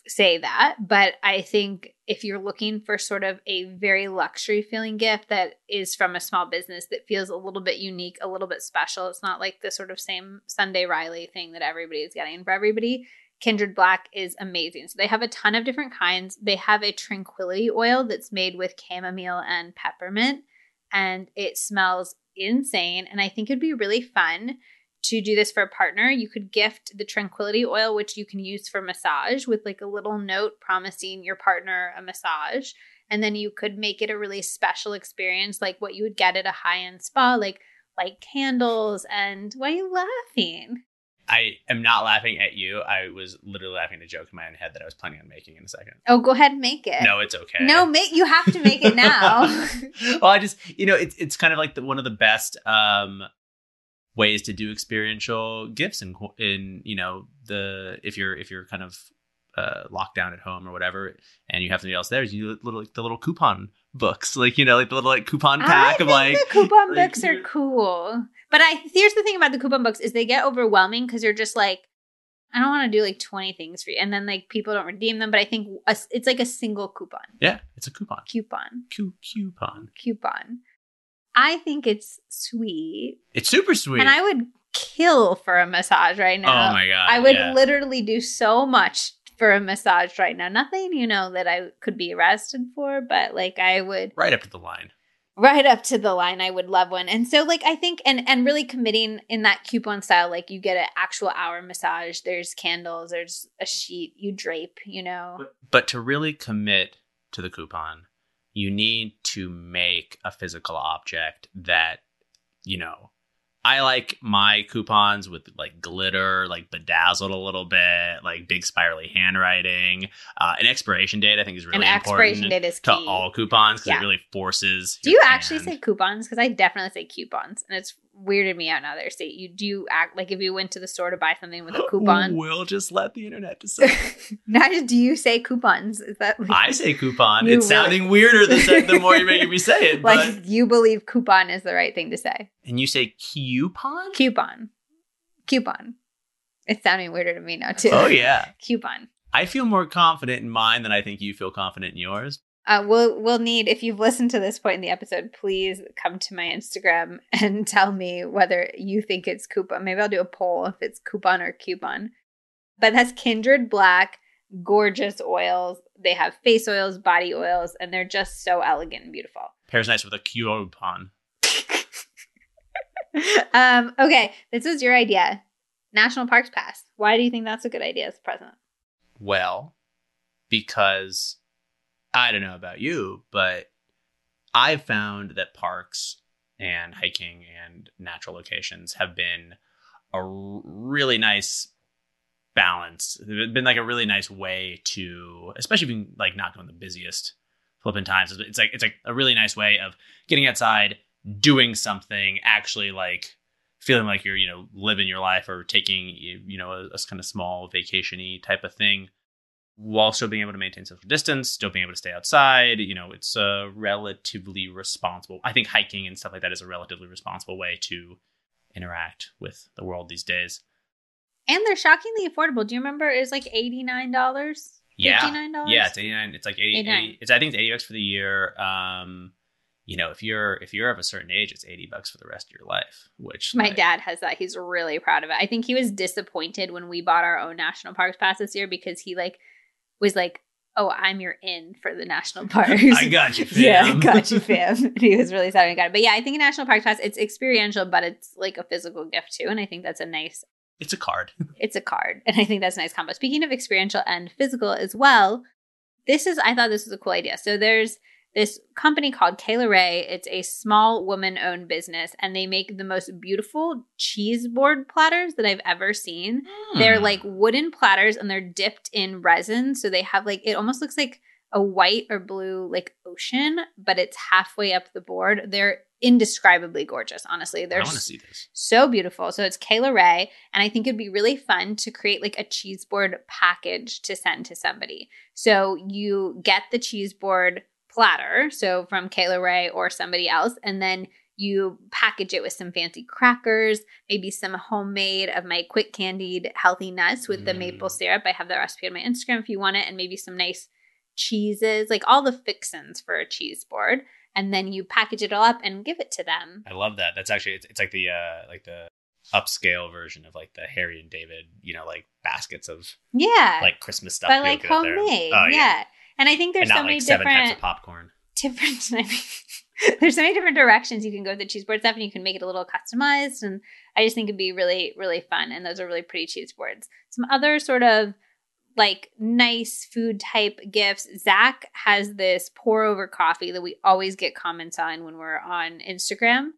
S1: say that. But I think if you're looking for sort of a very luxury feeling gift that is from a small business that feels a little bit unique, a little bit special, it's not like the sort of same Sunday Riley thing that everybody is getting for everybody. Kindred Black is amazing. So they have a ton of different kinds. They have a tranquility oil that's made with chamomile and peppermint, and it smells insane. And I think it'd be really fun to do this for a partner. You could gift the tranquility oil, which you can use for massage with like a little note promising your partner a massage. And then you could make it a really special experience, like what you would get at a high end spa, like like candles and why are you laughing?
S2: I am not laughing at you. I was literally laughing at a joke in my own head that I was planning on making in a second.
S1: Oh, go ahead and make it.
S2: No, it's okay.
S1: No, make you have to make it now.
S2: well, I just you know it's it's kind of like the, one of the best um, ways to do experiential gifts in in you know the if you're if you're kind of uh, locked down at home or whatever, and you have somebody else there, you little like the little coupon books, like you know, like the little like coupon pack of like
S1: the coupon
S2: like,
S1: books are cool. But I here's the thing about the coupon books is they get overwhelming because you're just like, I don't want to do like 20 things for you, and then like people don't redeem them. But I think a, it's like a single coupon.
S2: Yeah, it's a coupon.
S1: Coupon.
S2: Coupon.
S1: Coupon. I think it's sweet.
S2: It's super sweet.
S1: And I would kill for a massage right now.
S2: Oh my god!
S1: I would
S2: yeah.
S1: literally do so much for a massage right now. Nothing, you know, that I could be arrested for, but like I would
S2: right up to the line.
S1: Right up to the line, I would love one. And so like I think and and really committing in that coupon style, like you get an actual hour massage, there's candles, there's a sheet, you drape, you know.
S2: But, but to really commit to the coupon, you need to make a physical object that, you know, I like my coupons with like glitter, like bedazzled a little bit, like big spirally handwriting. Uh, an expiration date, I think, is really
S1: An expiration
S2: important
S1: date is
S2: to
S1: key.
S2: all coupons because
S1: Yeah.
S2: it really forces.
S1: Do you actually say coupons? Because I definitely say coupons, and it's weirded me out now. They say you do you act like if you went to the store to buy something with a coupon.
S2: We'll just let the internet decide.
S1: now, do you say coupons? Is that like,
S2: I say coupon. It's sounding weirder the, the more you're making me say it.
S1: like
S2: but
S1: you believe coupon is the right thing to say?
S2: and you say coupon?
S1: Coupon, coupon. It's sounding weirder to me now too.
S2: Oh yeah.
S1: coupon.
S2: I feel more confident in mine than I think you feel confident in yours.
S1: Uh, we'll we'll need if you've listened to this point in the episode, please come to my Instagram and tell me whether you think it's coupon. Maybe I'll do a poll if it's coupon or coupon. But that's Kindred Black, gorgeous oils. They have face oils, body oils, and they're just so elegant and beautiful.
S2: Pairs nice with a coupon.
S1: um, okay, this was your idea. National Parks Pass. Why do you think that's a good idea as a present?
S2: Well, because I don't know about you, but I've found that parks and hiking and natural locations have been a really nice balance. They've been like a really nice way to, especially if you like not going the busiest flipping times. It's like it's like a really nice way of getting outside, doing something, actually like feeling like you're you know living your life or taking you you know a, a kind of small vacation-y type of thing while still being able to maintain social distance still being able to stay outside you know it's a relatively responsible i think hiking and stuff like that is a relatively responsible way to interact with the world these days
S1: And they're shockingly affordable. Do you remember it was like $89?
S2: yeah
S1: $59?
S2: yeah it's 89 it's like 80,
S1: 89.
S2: 80 it's i think it's 80 bucks for the year um you know, if you're if you're of a certain age, it's 80 bucks for the rest of your life, which
S1: My
S2: like,
S1: dad has that. He's really proud of it. I think he was disappointed when we bought our own national parks pass this year because he like was like, "Oh, I'm your in for the national parks."
S2: I got you, fam.
S1: Yeah, I got you, fam. And he was really sad when he got it. But yeah, I think a national park pass it's experiential, but it's like a physical gift too, and I think that's a nice.
S2: It's a card.
S1: It's a card, and I think that's a nice combo. Speaking of experiential and physical as well, this is I thought this was a cool idea. So there's this company called Kayla Ray. It's a small woman owned business, and they make the most beautiful cheese board platters that I've ever seen. They're
S2: Hmm.
S1: like wooden platters and they're dipped in resin. So they have like, it almost looks like a white or blue like ocean, but it's halfway up the board. They're indescribably gorgeous, honestly.
S2: I
S1: They're
S2: want to see this.
S1: so beautiful. So it's Kayla Ray, and I think it'd be really fun to create like a cheese board package to send to somebody. So you get the cheese board platter, so from Kayla Ray or somebody else, and then you package it with some fancy crackers, maybe some homemade of my quick candied healthy nuts with the
S2: Mm.
S1: maple syrup. I have the recipe on my Instagram if you want it, and maybe some nice cheeses, like all the fixins for a cheese board. And then you package it all up and give it to them.
S2: I love that. That's actually it's, it's like the uh like the upscale version of like the Harry and David, you know, like baskets of
S1: Yeah.
S2: like Christmas stuff.
S1: but like
S2: able to get there.
S1: homemade.
S2: Oh,
S1: yeah. And I think there's so many
S2: like seven types
S1: different
S2: of popcorn.
S1: different I mean, there's so many different directions you can go with the cheese board stuff and you can make it a little customized and I just think it'd be really, really fun. And those are really pretty cheese boards. Some other sort of like nice food type gifts. Zach has this pour over coffee that we always get comments on when we're on Instagram.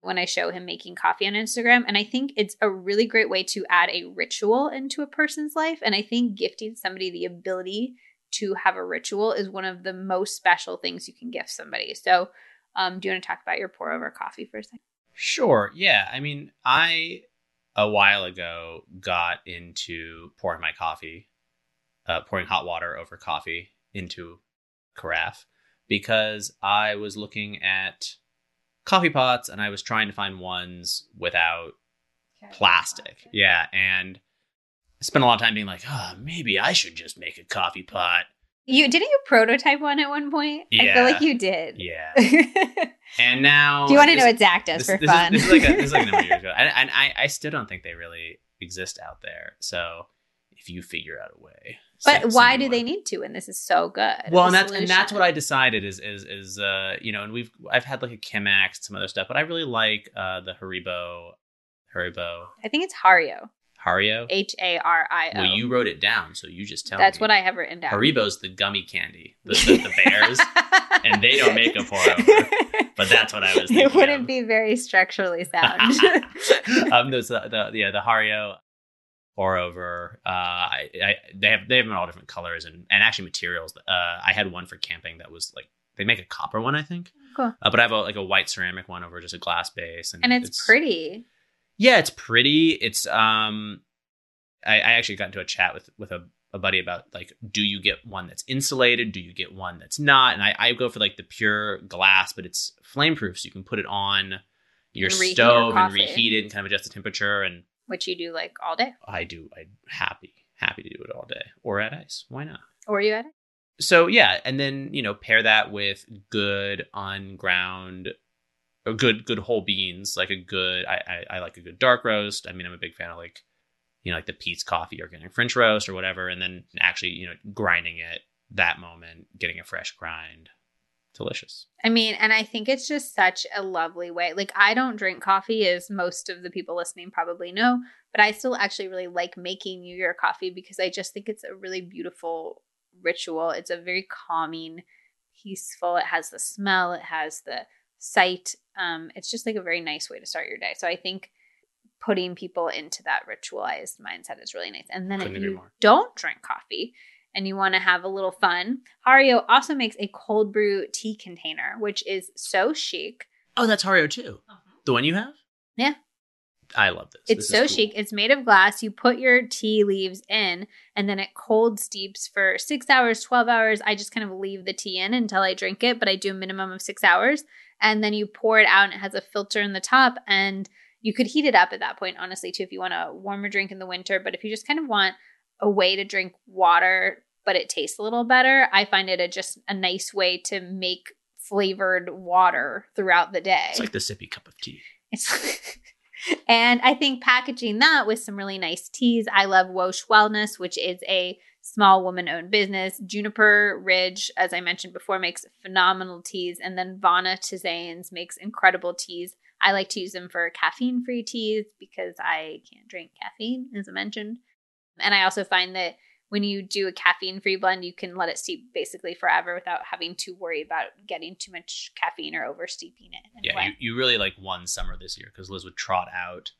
S1: When I show him making coffee on Instagram. And I think it's a really great way to add a ritual into a person's life. And I think gifting somebody the ability to have a ritual is one of the most special things you can gift somebody. So, um, do you want to talk about your pour over coffee for a second?
S2: Sure. Yeah. I mean, I a while ago got into pouring my coffee, uh, pouring hot water over coffee into carafe because I was looking at coffee pots and I was trying to find ones without plastic. Yeah. And I spent a lot of time being like, oh, maybe I should just make a coffee pot.
S1: You didn't you prototype one at one point? Yeah. I feel like you did.
S2: Yeah. And now.
S1: Do you want to know what Zach does
S2: this,
S1: for
S2: this
S1: fun?
S2: Is, this is like a, this is like a number of years ago, and, and I, I still don't think they really exist out there. So if you figure out a way,
S1: but why do
S2: me
S1: they need to? And this is so good.
S2: Well, and that's and that's what I decided is is is uh you know, and we've I've had like a Chemex, some other stuff, but I really like uh the Haribo, Haribo
S1: I think it's Hario.
S2: Hario.
S1: H A R I O.
S2: Well, you wrote it down, so you just tell me.
S1: That's
S2: me.
S1: what I have written down.
S2: Haribo's the gummy candy, the, the, the bears, and they don't make a pour over. But that's what I was. Thinking
S1: it wouldn't
S2: of.
S1: be very structurally sound.
S2: um, there's the, the yeah the Hario pour over. Uh, I, I they have they have them in all different colors and and actually materials. Uh, I had one for camping that was like they make a copper one, I think.
S1: Cool.
S2: Uh, but I have a, like a white ceramic one over just a glass base, and,
S1: and it's, pretty.
S2: Yeah, it's pretty. It's um, I, I actually got into a chat with with a, a buddy about like, do you get one that's insulated? Do you get one that's not? And I, I go for like the pure glass, but it's flame proof, so you can put it on your
S1: And
S2: stove and reheat it and kind of adjust the temperature. And
S1: Which you do like all day.
S2: I do. I'm happy, happy to do it all day or at ice. Why not?
S1: Or you at it?
S2: So yeah, and then you know pair that with good unground, or good good whole beans, like a good. I, I I like a good dark roast. I mean, I'm a big fan of like, you know, like the Peet's Coffee organic French roast or whatever, and then actually you know grinding it that moment, getting a fresh grind, delicious.
S1: I mean, and I think it's just such a lovely way. Like, I don't drink coffee, as most of the people listening probably know, but I still actually really like making you your coffee because I just think it's a really beautiful ritual. It's a very calming, peaceful. It has the smell, it has the sight. Um, it's just like a very nice way to start your day. So I think putting people into that ritualized mindset is really nice. And then
S2: Couldn't
S1: if you don't drink coffee, and you want to have a little fun, Hario also makes a cold brew tea container, which is so chic.
S2: Oh, that's Hario too. The one you have?
S1: Yeah.
S2: I love this.
S1: It's
S2: This
S1: so
S2: cool.
S1: chic. It's made of glass. You put your tea leaves in, and then it cold steeps for six hours, 12 hours. I just kind of leave the tea in until I drink it, but I do a minimum of six hours. And then you pour it out, and it has a filter in the top. And you could heat it up at that point, honestly, too, if you want a warmer drink in the winter. But if you just kind of want a way to drink water, but it tastes a little better, I find it a just a nice way to make flavored water throughout the day.
S2: It's like the sippy cup of tea.
S1: It's and I think packaging that with some really nice teas. I love Wosh Wellness, which is a small woman owned business. Juniper Ridge, as I mentioned before, makes phenomenal teas. And then Vana Tisanes makes incredible teas. I like to use them for caffeine free teas because I can't drink caffeine, as I mentioned. And I also find that when you do a caffeine free blend, you can let it steep basically forever without having to worry about getting too much caffeine or over steeping it.
S2: Yeah, you, you really like one summer this year because Liz would trot out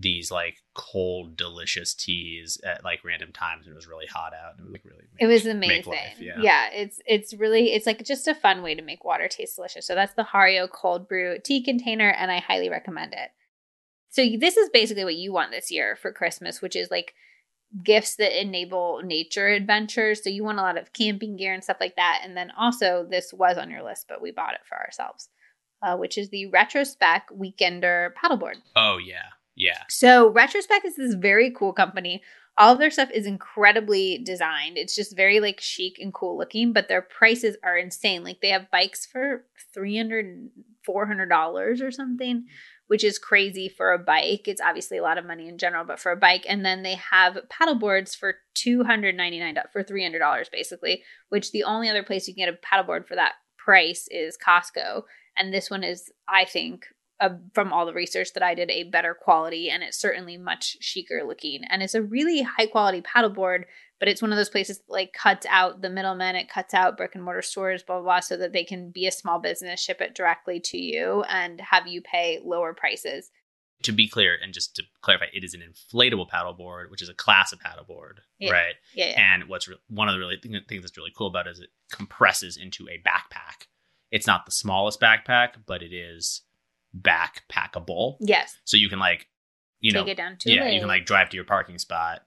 S2: these like cold, delicious teas at like random times and it was really hot out. And it was like really
S1: It was amazing. Life, yeah. yeah, it's it's really it's like just a fun way to make water taste delicious. So that's the Hario cold brew tea container and I highly recommend it. So this is basically what you want this year for Christmas, which is like gifts that enable nature adventures. So you want a lot of camping gear and stuff like that. And then also, this was on your list, but we bought it for ourselves, uh, which is the Retrospec Weekender paddleboard.
S2: Oh, yeah. Yeah.
S1: So Retrospec is this very cool company. All of their stuff is incredibly designed. It's just very like chic and cool looking, but their prices are insane. Like they have bikes for 300 $400 or something which is crazy for a bike. It's obviously a lot of money in general, but for a bike. And then they have paddle boards for $299 for $300 basically, which the only other place you can get a paddleboard for that price is Costco. And this one is, I think, uh, from all the research that I did, a better quality, and it's certainly much chicer looking. And it's a really high quality paddleboard but it's one of those places that, like cuts out the middlemen it cuts out brick and mortar stores blah, blah blah so that they can be a small business ship it directly to you and have you pay lower prices
S2: to be clear and just to clarify it is an inflatable paddleboard which is a class of paddleboard
S1: yeah.
S2: right
S1: yeah, yeah.
S2: and what's re- one of the really th- things that's really cool about it is it compresses into a backpack it's not the smallest backpack but it is backpackable
S1: yes
S2: so you can like you know
S1: Take
S2: know
S1: it down to
S2: yeah you can like drive to your parking spot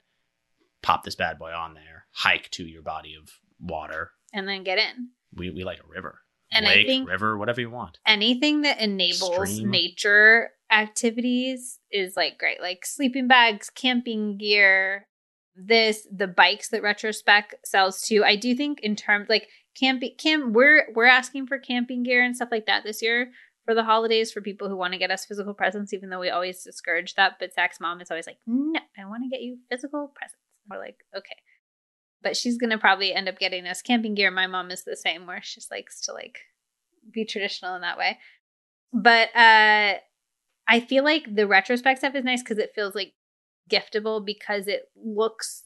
S2: pop this bad boy on there, hike to your body of water,
S1: and then get in.
S2: We we like a river,
S1: and
S2: lake,
S1: I think
S2: river, whatever you want.
S1: Anything that enables
S2: Stream.
S1: nature activities is like great, like sleeping bags, camping gear. This the bikes that Retrospec sells too. I do think in terms like camping camp we're we're asking for camping gear and stuff like that this year for the holidays for people who want to get us physical presents, even though we always discourage that. But Zach's mom is always like, no, I want to get you physical presents. We're like, okay. But she's gonna probably end up getting us camping gear. My mom is the same, where she just likes to like be traditional in that way. But uh I feel like the Retrospec stuff is nice because it feels like giftable because it looks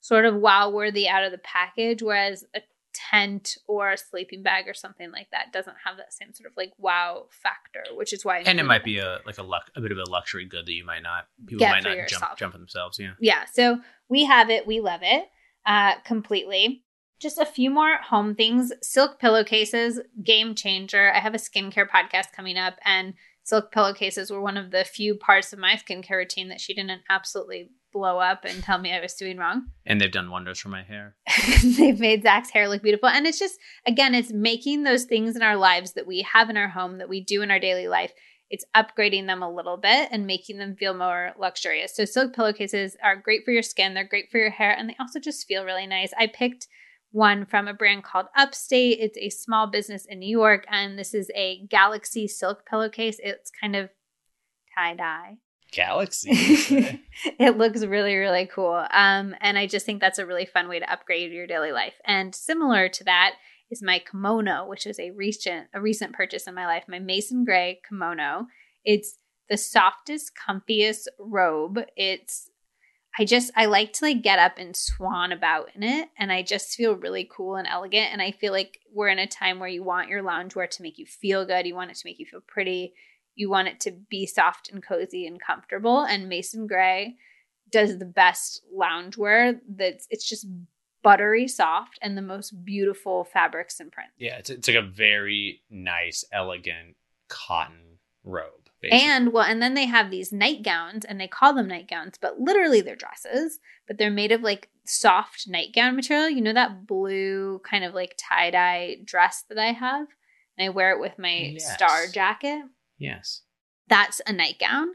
S1: sort of wow worthy out of the package, whereas a tent or a sleeping bag or something like that doesn't have that same sort of like wow factor, which is why.
S2: And it might be a like a luck, a bit of a luxury good that you might not people might not jump jump for themselves. Yeah.
S1: Yeah. So we have it. We love it uh, completely. Just a few more home things. Silk pillowcases, game changer. I have a skincare podcast coming up, and silk pillowcases were one of the few parts of my skincare routine that she didn't absolutely blow up and tell me I was doing wrong.
S2: And they've done wonders for my hair.
S1: they've made Zach's hair look beautiful. And it's just, again, it's making those things in our lives that we have in our home, that we do in our daily life. It's upgrading them a little bit and making them feel more luxurious. So, silk pillowcases are great for your skin, they're great for your hair, and they also just feel really nice. I picked one from a brand called Upstate. It's a small business in New York, and this is a Galaxy silk pillowcase. It's kind of tie dye
S2: galaxy.
S1: it looks really, really cool. Um, and I just think that's a really fun way to upgrade your daily life. And similar to that is my kimono, which is a recent a recent purchase in my life. My Mason Gray kimono. It's the softest, comfiest robe. It's I just I like to like get up and swan about in it and I just feel really cool and elegant and I feel like we're in a time where you want your loungewear to make you feel good, you want it to make you feel pretty you want it to be soft and cozy and comfortable. And Mason Gray does the best loungewear that's it's just buttery soft and the most beautiful fabrics and prints.
S2: Yeah, it's it's like a very nice, elegant cotton robe. Basically.
S1: And well, and then they have these nightgowns, and they call them nightgowns, but literally they're dresses, but they're made of like soft nightgown material. You know that blue kind of like tie dye dress that I have, and I wear it with my yes. star jacket.
S2: Yes.
S1: That's a nightgown,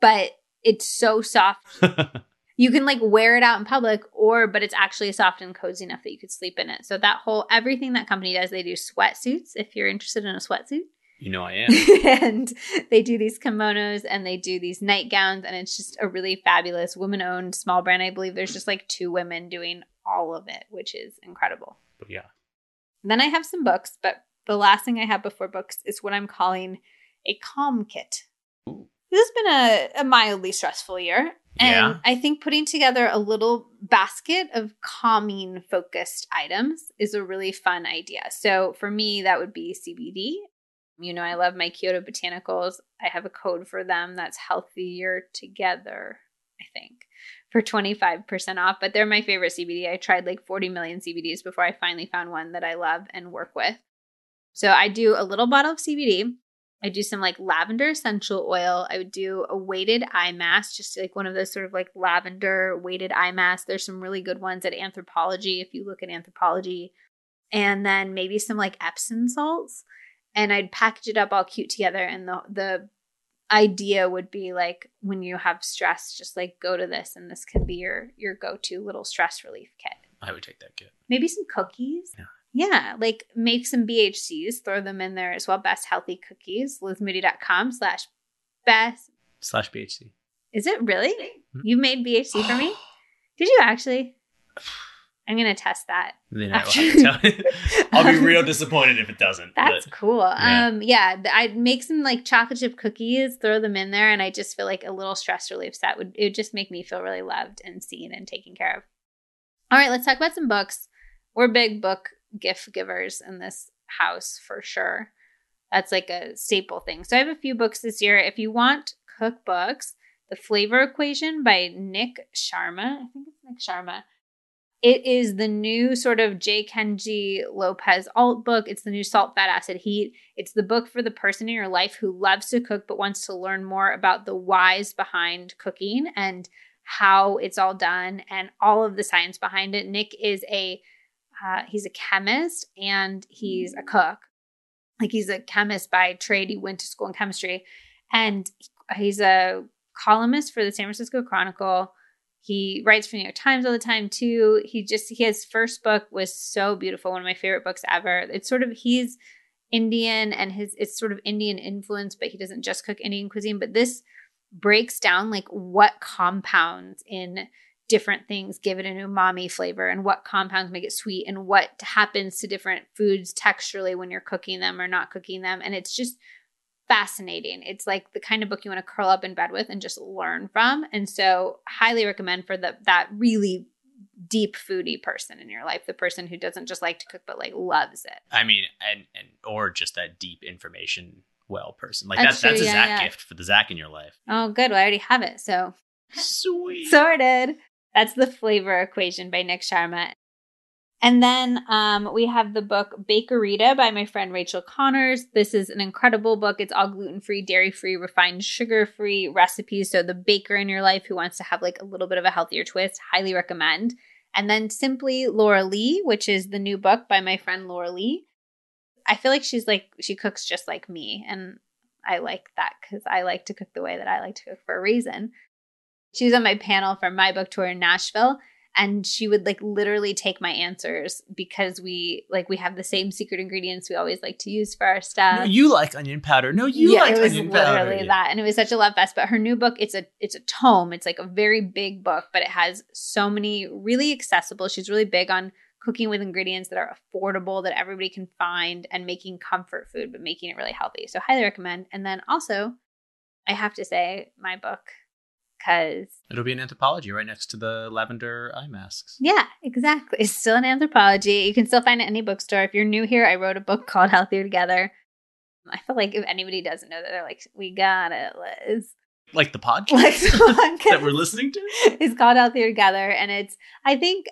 S1: but it's so soft. you can like wear it out in public or but it's actually soft and cozy enough that you could sleep in it. So that whole everything that company does, they do sweatsuits if you're interested in a sweatsuit.
S2: You know I am.
S1: and they do these kimonos and they do these nightgowns and it's just a really fabulous woman owned small brand. I believe there's just like two women doing all of it, which is incredible.
S2: But yeah.
S1: Then I have some books, but the last thing I have before books is what I'm calling a calm kit.
S2: Ooh.
S1: This has been a, a mildly stressful year. And
S2: Yeah.
S1: I think putting together a little basket of calming focused items is a really fun idea. So for me, that would be CBD. You know, I love my Kyoto Botanicals. I have a code for them that's healthier together, I think, for 25% off. But they're my favorite CBD. I tried like 40 million CBDs before I finally found one that I love and work with. So I do a little bottle of CBD. I do some like lavender essential oil. I would do a weighted eye mask, just like one of those sort of like lavender weighted eye masks. There's some really good ones at Anthropologie if you look at Anthropologie. And then maybe some like Epsom salts. And I'd package it up all cute together. And the the idea would be like when you have stress, just like go to this and this can be your your go-to little stress relief kit
S2: I would take that kit.
S1: maybe some cookies.
S2: Yeah.
S1: Yeah, like make some BHCs, throw them in there as well. Best healthy cookies, lizmoody.com slash best.
S2: Slash BHC.
S1: Is it really?
S2: Hmm.
S1: You made BHC for me? Did you actually? I'm going to test that.
S2: Then I will have to I'll be real disappointed if it doesn't.
S1: That's
S2: but
S1: cool.
S2: yeah.
S1: Um, yeah, I'd make some like chocolate chip cookies, throw them in there, and I just feel like a little stress relief. So that would it would just make me feel really loved and seen and taken care of. All right, let's talk about some books. We're big book gift givers in this house for sure. That's like a staple thing. So I have a few books this year. If you want cookbooks, The Flavor Equation by Nik Sharma. I think it's Nik Sharma. It is the new sort of J. Kenji López-Alt book. It's the new Salt, Fat, Acid, Heat. It's the book for the person in your life who loves to cook but wants to learn more about the whys behind cooking and how it's all done and all of the science behind it. Nik is a uh, he's a chemist and he's a cook. Like he's a chemist by trade. He went to school in chemistry, and he's a columnist for the San Francisco Chronicle. He writes for the New York Times all the time too. He just his first book was so beautiful, one of my favorite books ever. It's sort of he's Indian and his it's sort of Indian influence, but he doesn't just cook Indian cuisine. But this breaks down like what compounds in different things give it an umami flavor and what compounds make it sweet and what happens to different foods texturally when you're cooking them or not cooking them. And it's just fascinating. It's like the kind of book you want to curl up in bed with and just learn from. And so highly recommend for the that really deep foodie person in your life, the person who doesn't just like to cook but like loves it.
S2: I mean, and and or just that deep information well person. Like
S1: That's
S2: that's that's a
S1: yeah,
S2: Zach
S1: yeah.
S2: gift for the Zach in your life.
S1: Oh, good. Well, I already have it. So
S2: Sweet.
S1: sorted. That's the flavor equation by Nik Sharma. And then um, we have the book Bakerita by my friend Rachel Conners. This is an incredible book. It's all gluten free, dairy free, refined sugar free recipes. So the baker in your life who wants to have like a little bit of a healthier twist, highly recommend. And then Simply Laura Lea, which is the new book by my friend Laura Lea. I feel like she's like she cooks just like me, and I like that because I like to cook the way that I like to cook for a reason. She was on my panel for my book tour in Nashville, and she would like literally take my answers because we like we have the same secret ingredients we always like to use for our stuff.
S2: No, you like onion powder. No, you
S1: yeah,
S2: like
S1: it was
S2: onion
S1: literally
S2: powder.
S1: that, and it was such a love fest. But her new book, it's a it's a tome. It's like a very big book, but it has so many really accessible. She's really big on cooking with ingredients that are affordable that everybody can find and making comfort food, but making it really healthy. So highly recommend. And then also, I have to say my book because
S2: It'll be an Anthropologie right next to the lavender eye masks.
S1: yeah, exactly. It's still an Anthropologie. You can still find it in any bookstore. If you're new here, I wrote a book called Healthier Together. I feel like if anybody doesn't know that, they're like, we got it, Liz.
S2: Like the podcast
S1: Like the
S2: that we're listening to.
S1: it's called Healthier Together. And it's, I think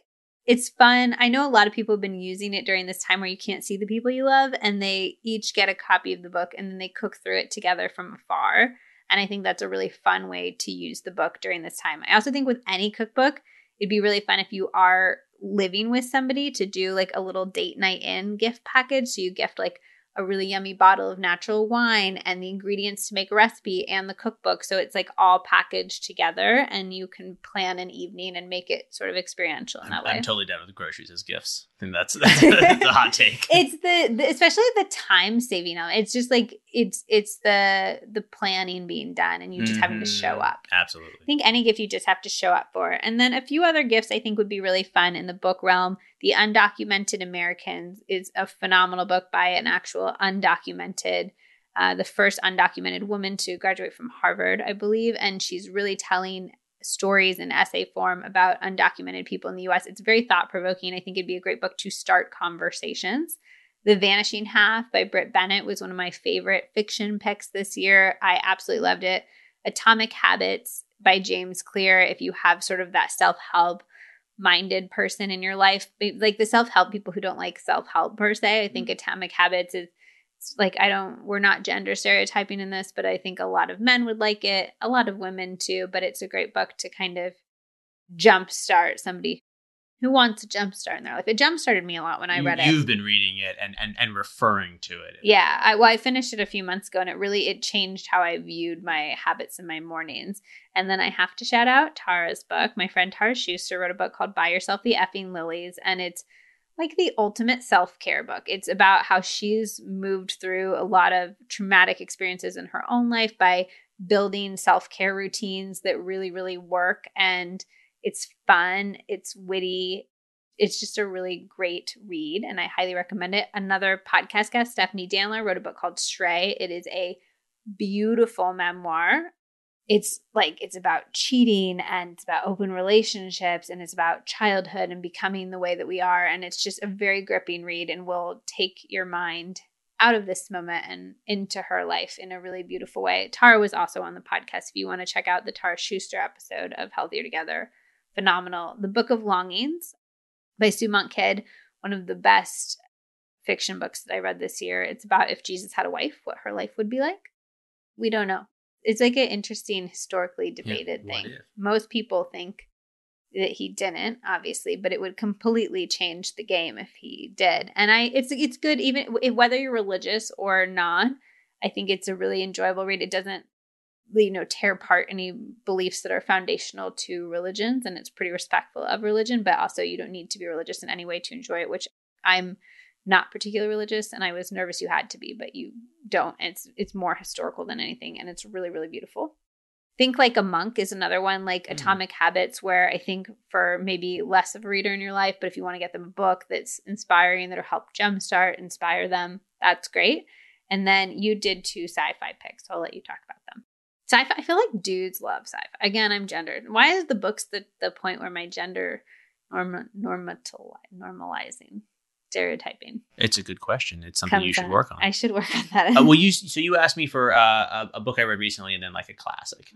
S1: it's fun. I know a lot of people have been using it during this time where you can't see the people you love, and they each get a copy of the book and then they cook through it together from afar. And I think that's a really fun way to use the book during this time. I also think with any cookbook, it'd be really fun if you are living with somebody to do like a little date night in gift package. So you gift like a really yummy bottle of natural wine and the ingredients to make a recipe and the cookbook. So it's like all packaged together and you can plan an evening and make it sort of experiential in that
S2: I'm,
S1: way.
S2: I'm totally down with groceries as gifts. I think that's that's, that's a hot take.
S1: it's the, the especially the time saving it. It's just like it's it's the the planning being done and you just having to show
S2: Mhm.
S1: up.
S2: Absolutely.
S1: I think any gift you just have to show up for. And then a few other gifts I think would be really fun in the book realm. The Undocumented Americans is a phenomenal book by an actual undocumented, uh, the first undocumented woman to graduate from Harvard, I believe. And she's really telling stories in essay form about undocumented people in the US. It's very thought provoking. I think it'd be a great book to start conversations. The Vanishing Half by Brit Bennett was one of my favorite fiction picks this year. I absolutely loved it. Atomic Habits by James Clear. If you have sort of that self help minded person in your life, like the self help people who don't like self help per se, I think mm-hmm. Atomic Habits is like I don't we're not gender stereotyping in this, but I think a lot of men would like it, a lot of women too, but it's a great book to kind of jumpstart somebody who wants a jumpstart in their life. It jumpstarted me a lot when I
S2: You-
S1: read it.
S2: You've been reading it and, and, and referring to it.
S1: Yeah, I, well, I finished it a few months ago, and it really it changed how I viewed my habits in my mornings. And then I have to shout out Tara's book. My friend Tara Schuster wrote a book called "Buy Yourself the Effing Lilies," and it's like the ultimate self care book. It's about how she's moved through a lot of traumatic experiences in her own life by building self care routines that really, really work. And it's fun, it's witty, it's just a really great read and I highly recommend it. Another podcast guest, Stephanie Danler, wrote a book called Stray. It is a beautiful memoir. It's like it's about cheating and it's about open relationships and it's about childhood and becoming the way that we are. And it's just a very gripping read and will take your mind out of this moment and into her life in a really beautiful way. Tara was also on the podcast. If you want to check out the Tara Schuster episode of Healthier Together, phenomenal. The Book of Longings by Sue Monk Kidd, one of the best fiction books that I read this year. It's about if Jesus had a wife, what her life would be like. We don't know. It's like an interesting, historically debated
S2: what
S1: thing.
S2: if?
S1: Most people think that he didn't, obviously, but it would completely change the game if he did. And I, it's it's good even if, whether you're religious or not. I think it's a really enjoyable read. It doesn't you know tear apart any beliefs that are foundational to religions and it's pretty respectful of religion but also you don't need to be religious in any way to enjoy it which i'm not particularly religious and i was nervous you had to be but you don't. It's it's more historical than anything and it's really really beautiful. Think like a monk is another one like
S2: Mhm.
S1: atomic habits where i think for maybe less of a reader in your life but if you want to get them a book that's inspiring that'll help jumpstart inspire them that's great. And then you did two sci-fi picks so i'll let you talk about them Sci-fi. I feel like dudes love sci-fi. Again, I'm gendered. Why is the books the the point where my gender norm normalizing stereotyping
S2: It's a good question. It's something you should
S1: in?
S2: work on.
S1: I should work on that.
S2: uh, well, you so you asked me for uh, a, a book I read recently and then like a classic,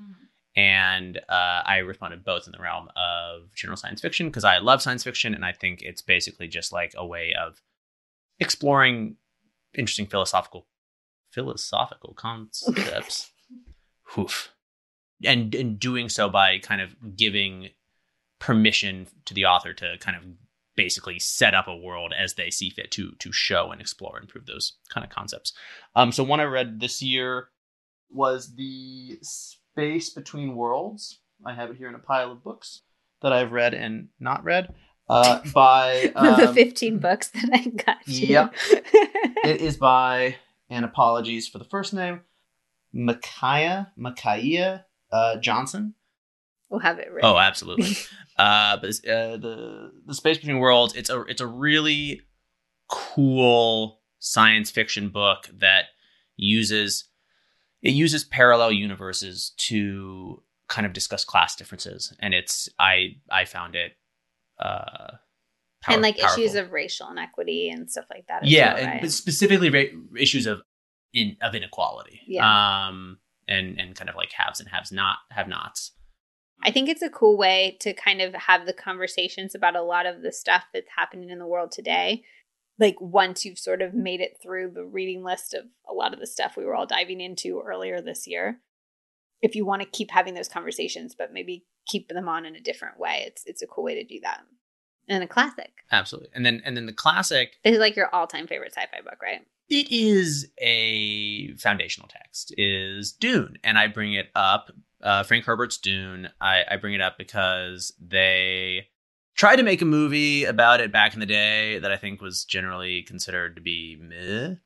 S2: and uh, I responded both in the realm of general science fiction because I love science fiction and I think it's basically just like a way of exploring interesting philosophical philosophical concepts. Oof. And and doing so by kind of giving permission to the author to kind of basically set up a world as they see fit to to show and explore and prove those kind of concepts. Um, so one I read this year was the Space Between Worlds. I have it here in a pile of books that I've read and not read. Uh, by
S1: the
S2: um,
S1: 15 books that I got you.
S2: Yep. it is by and apologies for the first name, Micaiah Micaiah uh, Johnson.
S1: we'll have it written.
S2: Oh, absolutely. uh, but uh, the the space between worlds. It's a it's a really cool science fiction book that uses it uses parallel universes to kind of discuss class differences, and it's I I found it uh, power-
S1: and like issues of racial inequity and stuff like that.
S2: yeah,
S1: well,
S2: and
S1: right?
S2: specifically ra- issues of in of inequality.
S1: Yeah.
S2: Um, and and kind of like haves and haves not have nots.
S1: I think it's a cool way to kind of have the conversations about a lot of the stuff that's happening in the world today. Like once you've sort of made it through the reading list of a lot of the stuff we were all diving into earlier this year. If you want to keep having those conversations, but maybe keep them on in a different way, it's it's a cool way to do that. And a classic.
S2: Absolutely. And then and then the classic
S1: This is like your all time favorite sci fi book, right?
S2: It is a foundational text is dune and i bring it up uh, frank herbert's dune I, I bring it up because they tried to make a movie about it back in the day that i think was generally considered to be meh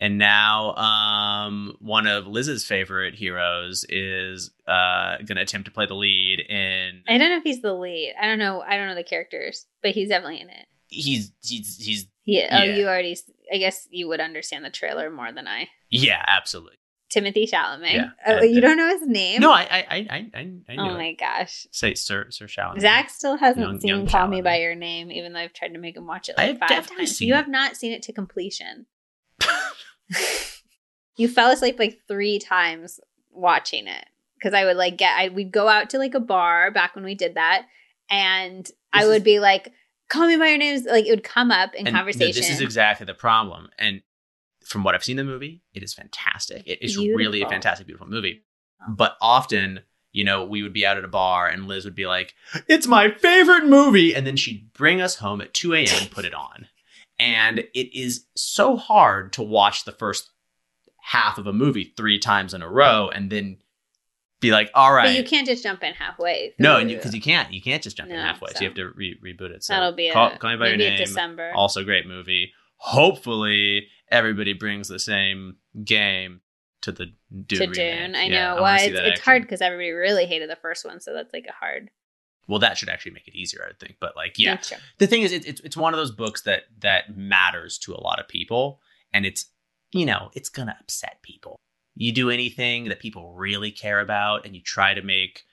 S2: and now um, one of liz's favorite heroes is uh, going to attempt to play the lead in
S1: I don't know if he's the lead. I don't know. I don't know the characters, but he's definitely in it.
S2: he's he's he's
S1: Yeah. Oh,
S2: Yeah.
S1: you already. I guess you would understand the trailer more than I.
S2: yeah absolutely
S1: Timothée Chalamet.
S2: Yeah.
S1: Oh, you don't know his name?
S2: no i i i i i,
S1: Oh
S2: it.
S1: my gosh.
S2: say sir sir Chalamet.
S1: Zach still hasn't
S2: Young-
S1: seen
S2: young
S1: Call Me by Your Name, even though I've tried to make him watch it like five times. You
S2: it.
S1: have not seen it to completion. you fell asleep like three times watching it because I would like get I we'd go out to like a bar back when we did that, and I would
S2: is-
S1: be like, "Call me by your names." Like it would come up in
S2: And
S1: conversation.
S2: this is exactly the problem. And from what I've seen in the movie, it is fantastic. It is really a fantastic, beautiful movie. But often, you know, we would be out at a bar and Liz would be like, It's my favorite movie. And then she'd bring us home at 2 a.m. and put it on. And it is so hard to watch the first half of a movie three times in a row and then be like, All right.
S1: But you can't just jump in halfway.
S2: no, and because you, can't, you can't just jump in halfway, so,
S1: so-
S2: you have to re- reboot it. So
S1: that'll be a,
S2: call, call me by your name.
S1: December.
S2: Also, great movie. Hopefully, everybody brings the same game to the Dune.
S1: to. Dune. I
S2: Yeah,
S1: know.
S2: wanna
S1: well, it's, it's hard because everybody really hated the first one, so that's like a hard.
S2: Well, that should actually make it easier, I would think. But like, yeah, the thing is, it, it's it's one of those books that that matters to a lot of people, and it's you know it's gonna upset people. You do anything that people really care about, and you try to make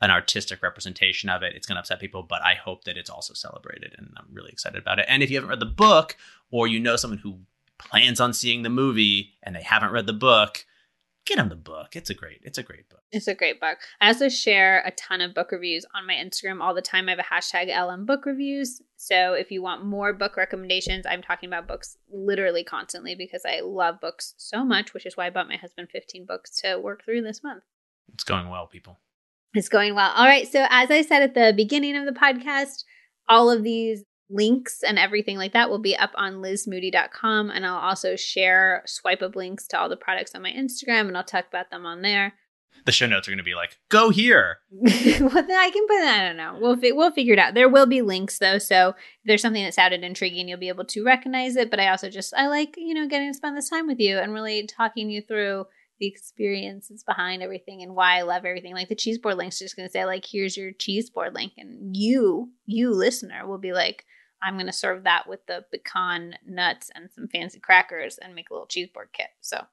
S2: an artistic representation of it, it's gonna upset people. But I hope that it's also celebrated, and I'm really excited about it. And if you haven't read the book, or you know someone who plans on seeing the movie and they haven't read the book, get them the book. It's a great, it's a great book.
S1: It's a great book. I also share a ton of book reviews on my Instagram all the time. I have a hashtag LM book reviews. So if you want more book recommendations, I'm talking about books literally constantly because I love books so much, which is why I bought my husband 15 books to work through this month.
S2: It's going well, people.
S1: It's going well. All right. So, as I said at the beginning of the podcast, all of these links and everything like that will be up on lizmoody.com. And I'll also share swipe up links to all the products on my Instagram and I'll talk about them on there.
S2: The show notes are going to be like, go here.
S1: well, then I can put, I don't know. We'll, fi- we'll figure it out. There will be links though. So, if there's something that sounded intriguing, you'll be able to recognize it. But I also just, I like, you know, getting to spend this time with you and really talking you through the experiences behind everything and why I love everything. Like the cheese board link's just going to say like, here's your cheese board link. And you, you listener will be like, I'm going to serve that with the pecan nuts and some fancy crackers and make a little cheese board kit. So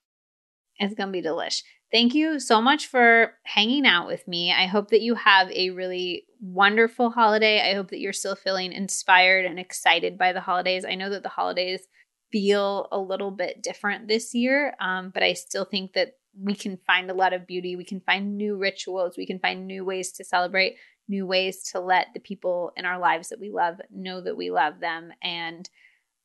S1: it's going to be delish. Thank you so much for hanging out with me. I hope that you have a really wonderful holiday. I hope that you're still feeling inspired and excited by the holidays. I know that the holidays feel a little bit different this year, um, but I still think that we can find a lot of beauty. We can find new rituals. We can find new ways to celebrate, new ways to let the people in our lives that we love know that we love them. And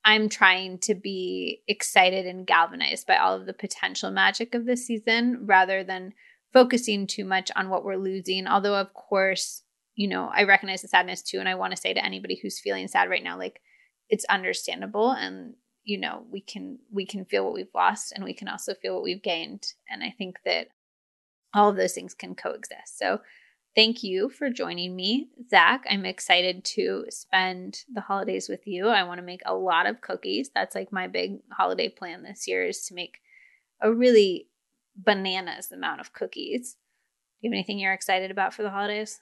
S1: I'm trying to be excited and galvanized by all of the potential magic of this season rather than focusing too much on what we're losing. Although, of course, you know, I recognize the sadness too. And I want to say to anybody who's feeling sad right now, like, it's understandable and you know we can we can feel what we've lost and we can also feel what we've gained and i think that all of those things can coexist so thank you for joining me zach i'm excited to spend the holidays with you i want to make a lot of cookies that's like my big holiday plan this year is to make a really bananas amount of cookies do you have anything you're excited about for the holidays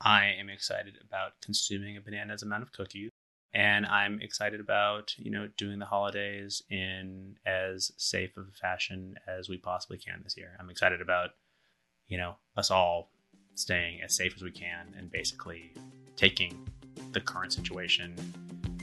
S2: I am excited about consuming a bananas amount of cookies. And I'm excited about, you know, doing the holidays in as safe of a fashion as we possibly can this year. I'm excited about, you know, us all staying as safe as we can and basically taking the current situation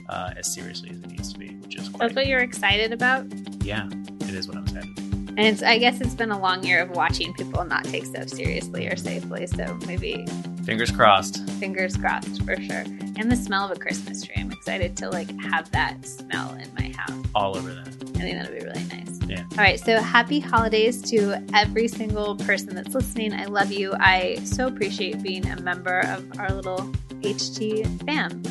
S2: uh, as seriously as it needs to be, which is quite,
S1: that's what you're excited about
S2: yeah, it is what I'm excited.
S1: And it's I guess it's been a long year of watching people not take stuff seriously or safely. So maybe
S2: Fingers crossed.
S1: fingers crossed for sure. And the smell of a Christmas tree. I'm excited to like have that smell in my house.
S2: All over that.
S1: I think that'll be really nice.
S2: Yeah.
S1: All right. So happy holidays to every single person that's listening. I love you. I so appreciate being a member of our little HT fam.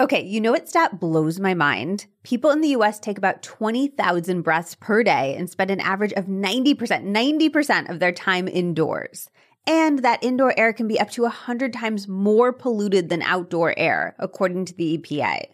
S3: Okay, you know what stat blows my mind? People in the US take about 20,000 breaths per day and spend an average of 90%, 90% of their time indoors. And that indoor air can be up to 100 times more polluted than outdoor air, according to the EPA.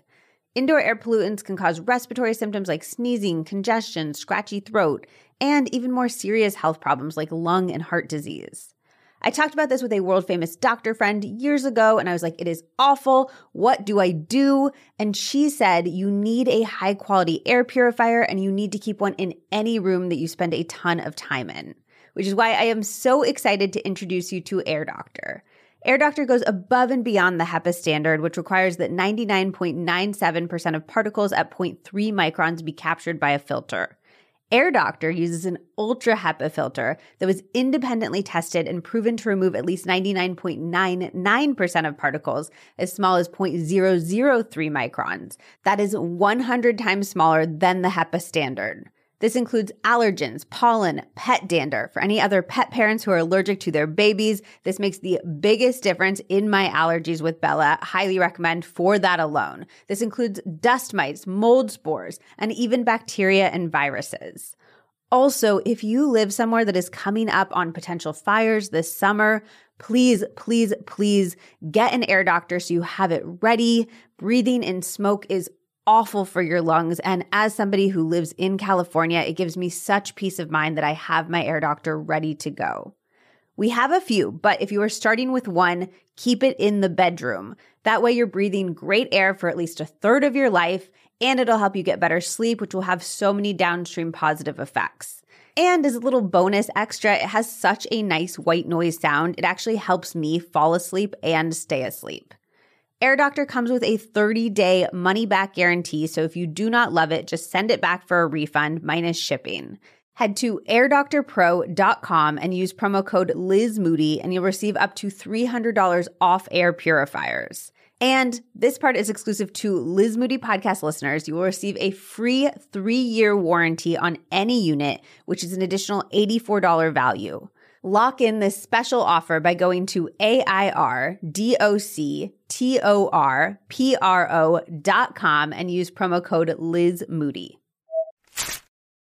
S3: Indoor air pollutants can cause respiratory symptoms like sneezing, congestion, scratchy throat, and even more serious health problems like lung and heart disease. I talked about this with a world famous doctor friend years ago, and I was like, it is awful. What do I do? And she said, you need a high quality air purifier and you need to keep one in any room that you spend a ton of time in, which is why I am so excited to introduce you to Air Doctor. Air Doctor goes above and beyond the HEPA standard, which requires that 99.97% of particles at 0.3 microns be captured by a filter. Air Doctor uses an ultra HEPA filter that was independently tested and proven to remove at least 99.99% of particles as small as 0.003 microns. That is 100 times smaller than the HEPA standard. This includes allergens, pollen, pet dander. For any other pet parents who are allergic to their babies, this makes the biggest difference in my allergies with Bella. Highly recommend for that alone. This includes dust mites, mold spores, and even bacteria and viruses. Also, if you live somewhere that is coming up on potential fires this summer, please, please, please get an air doctor so you have it ready. Breathing in smoke is awful for your lungs. And as somebody who lives in California, it gives me such peace of mind that I have my air doctor ready to go. We have a few, but if you are starting with one, keep it in the bedroom. That way you're breathing great air for at least a third of your life, and it'll help you get better sleep, which will have so many downstream positive effects. And as a little bonus extra, it has such a nice white noise sound. It actually helps me fall asleep and stay asleep. Air Doctor comes with a 30 day money back guarantee. So if you do not love it, just send it back for a refund minus shipping. Head to airdoctorpro.com and use promo code Liz Moody and you'll receive up to $300 off air purifiers. And this part is exclusive to Liz Moody podcast listeners. You will receive a free three year warranty on any unit, which is an additional $84 value. Lock in this special offer by going to A-I-R-D-O-C-T-O-R-P-R-O dot com and use promo code Liz Moody.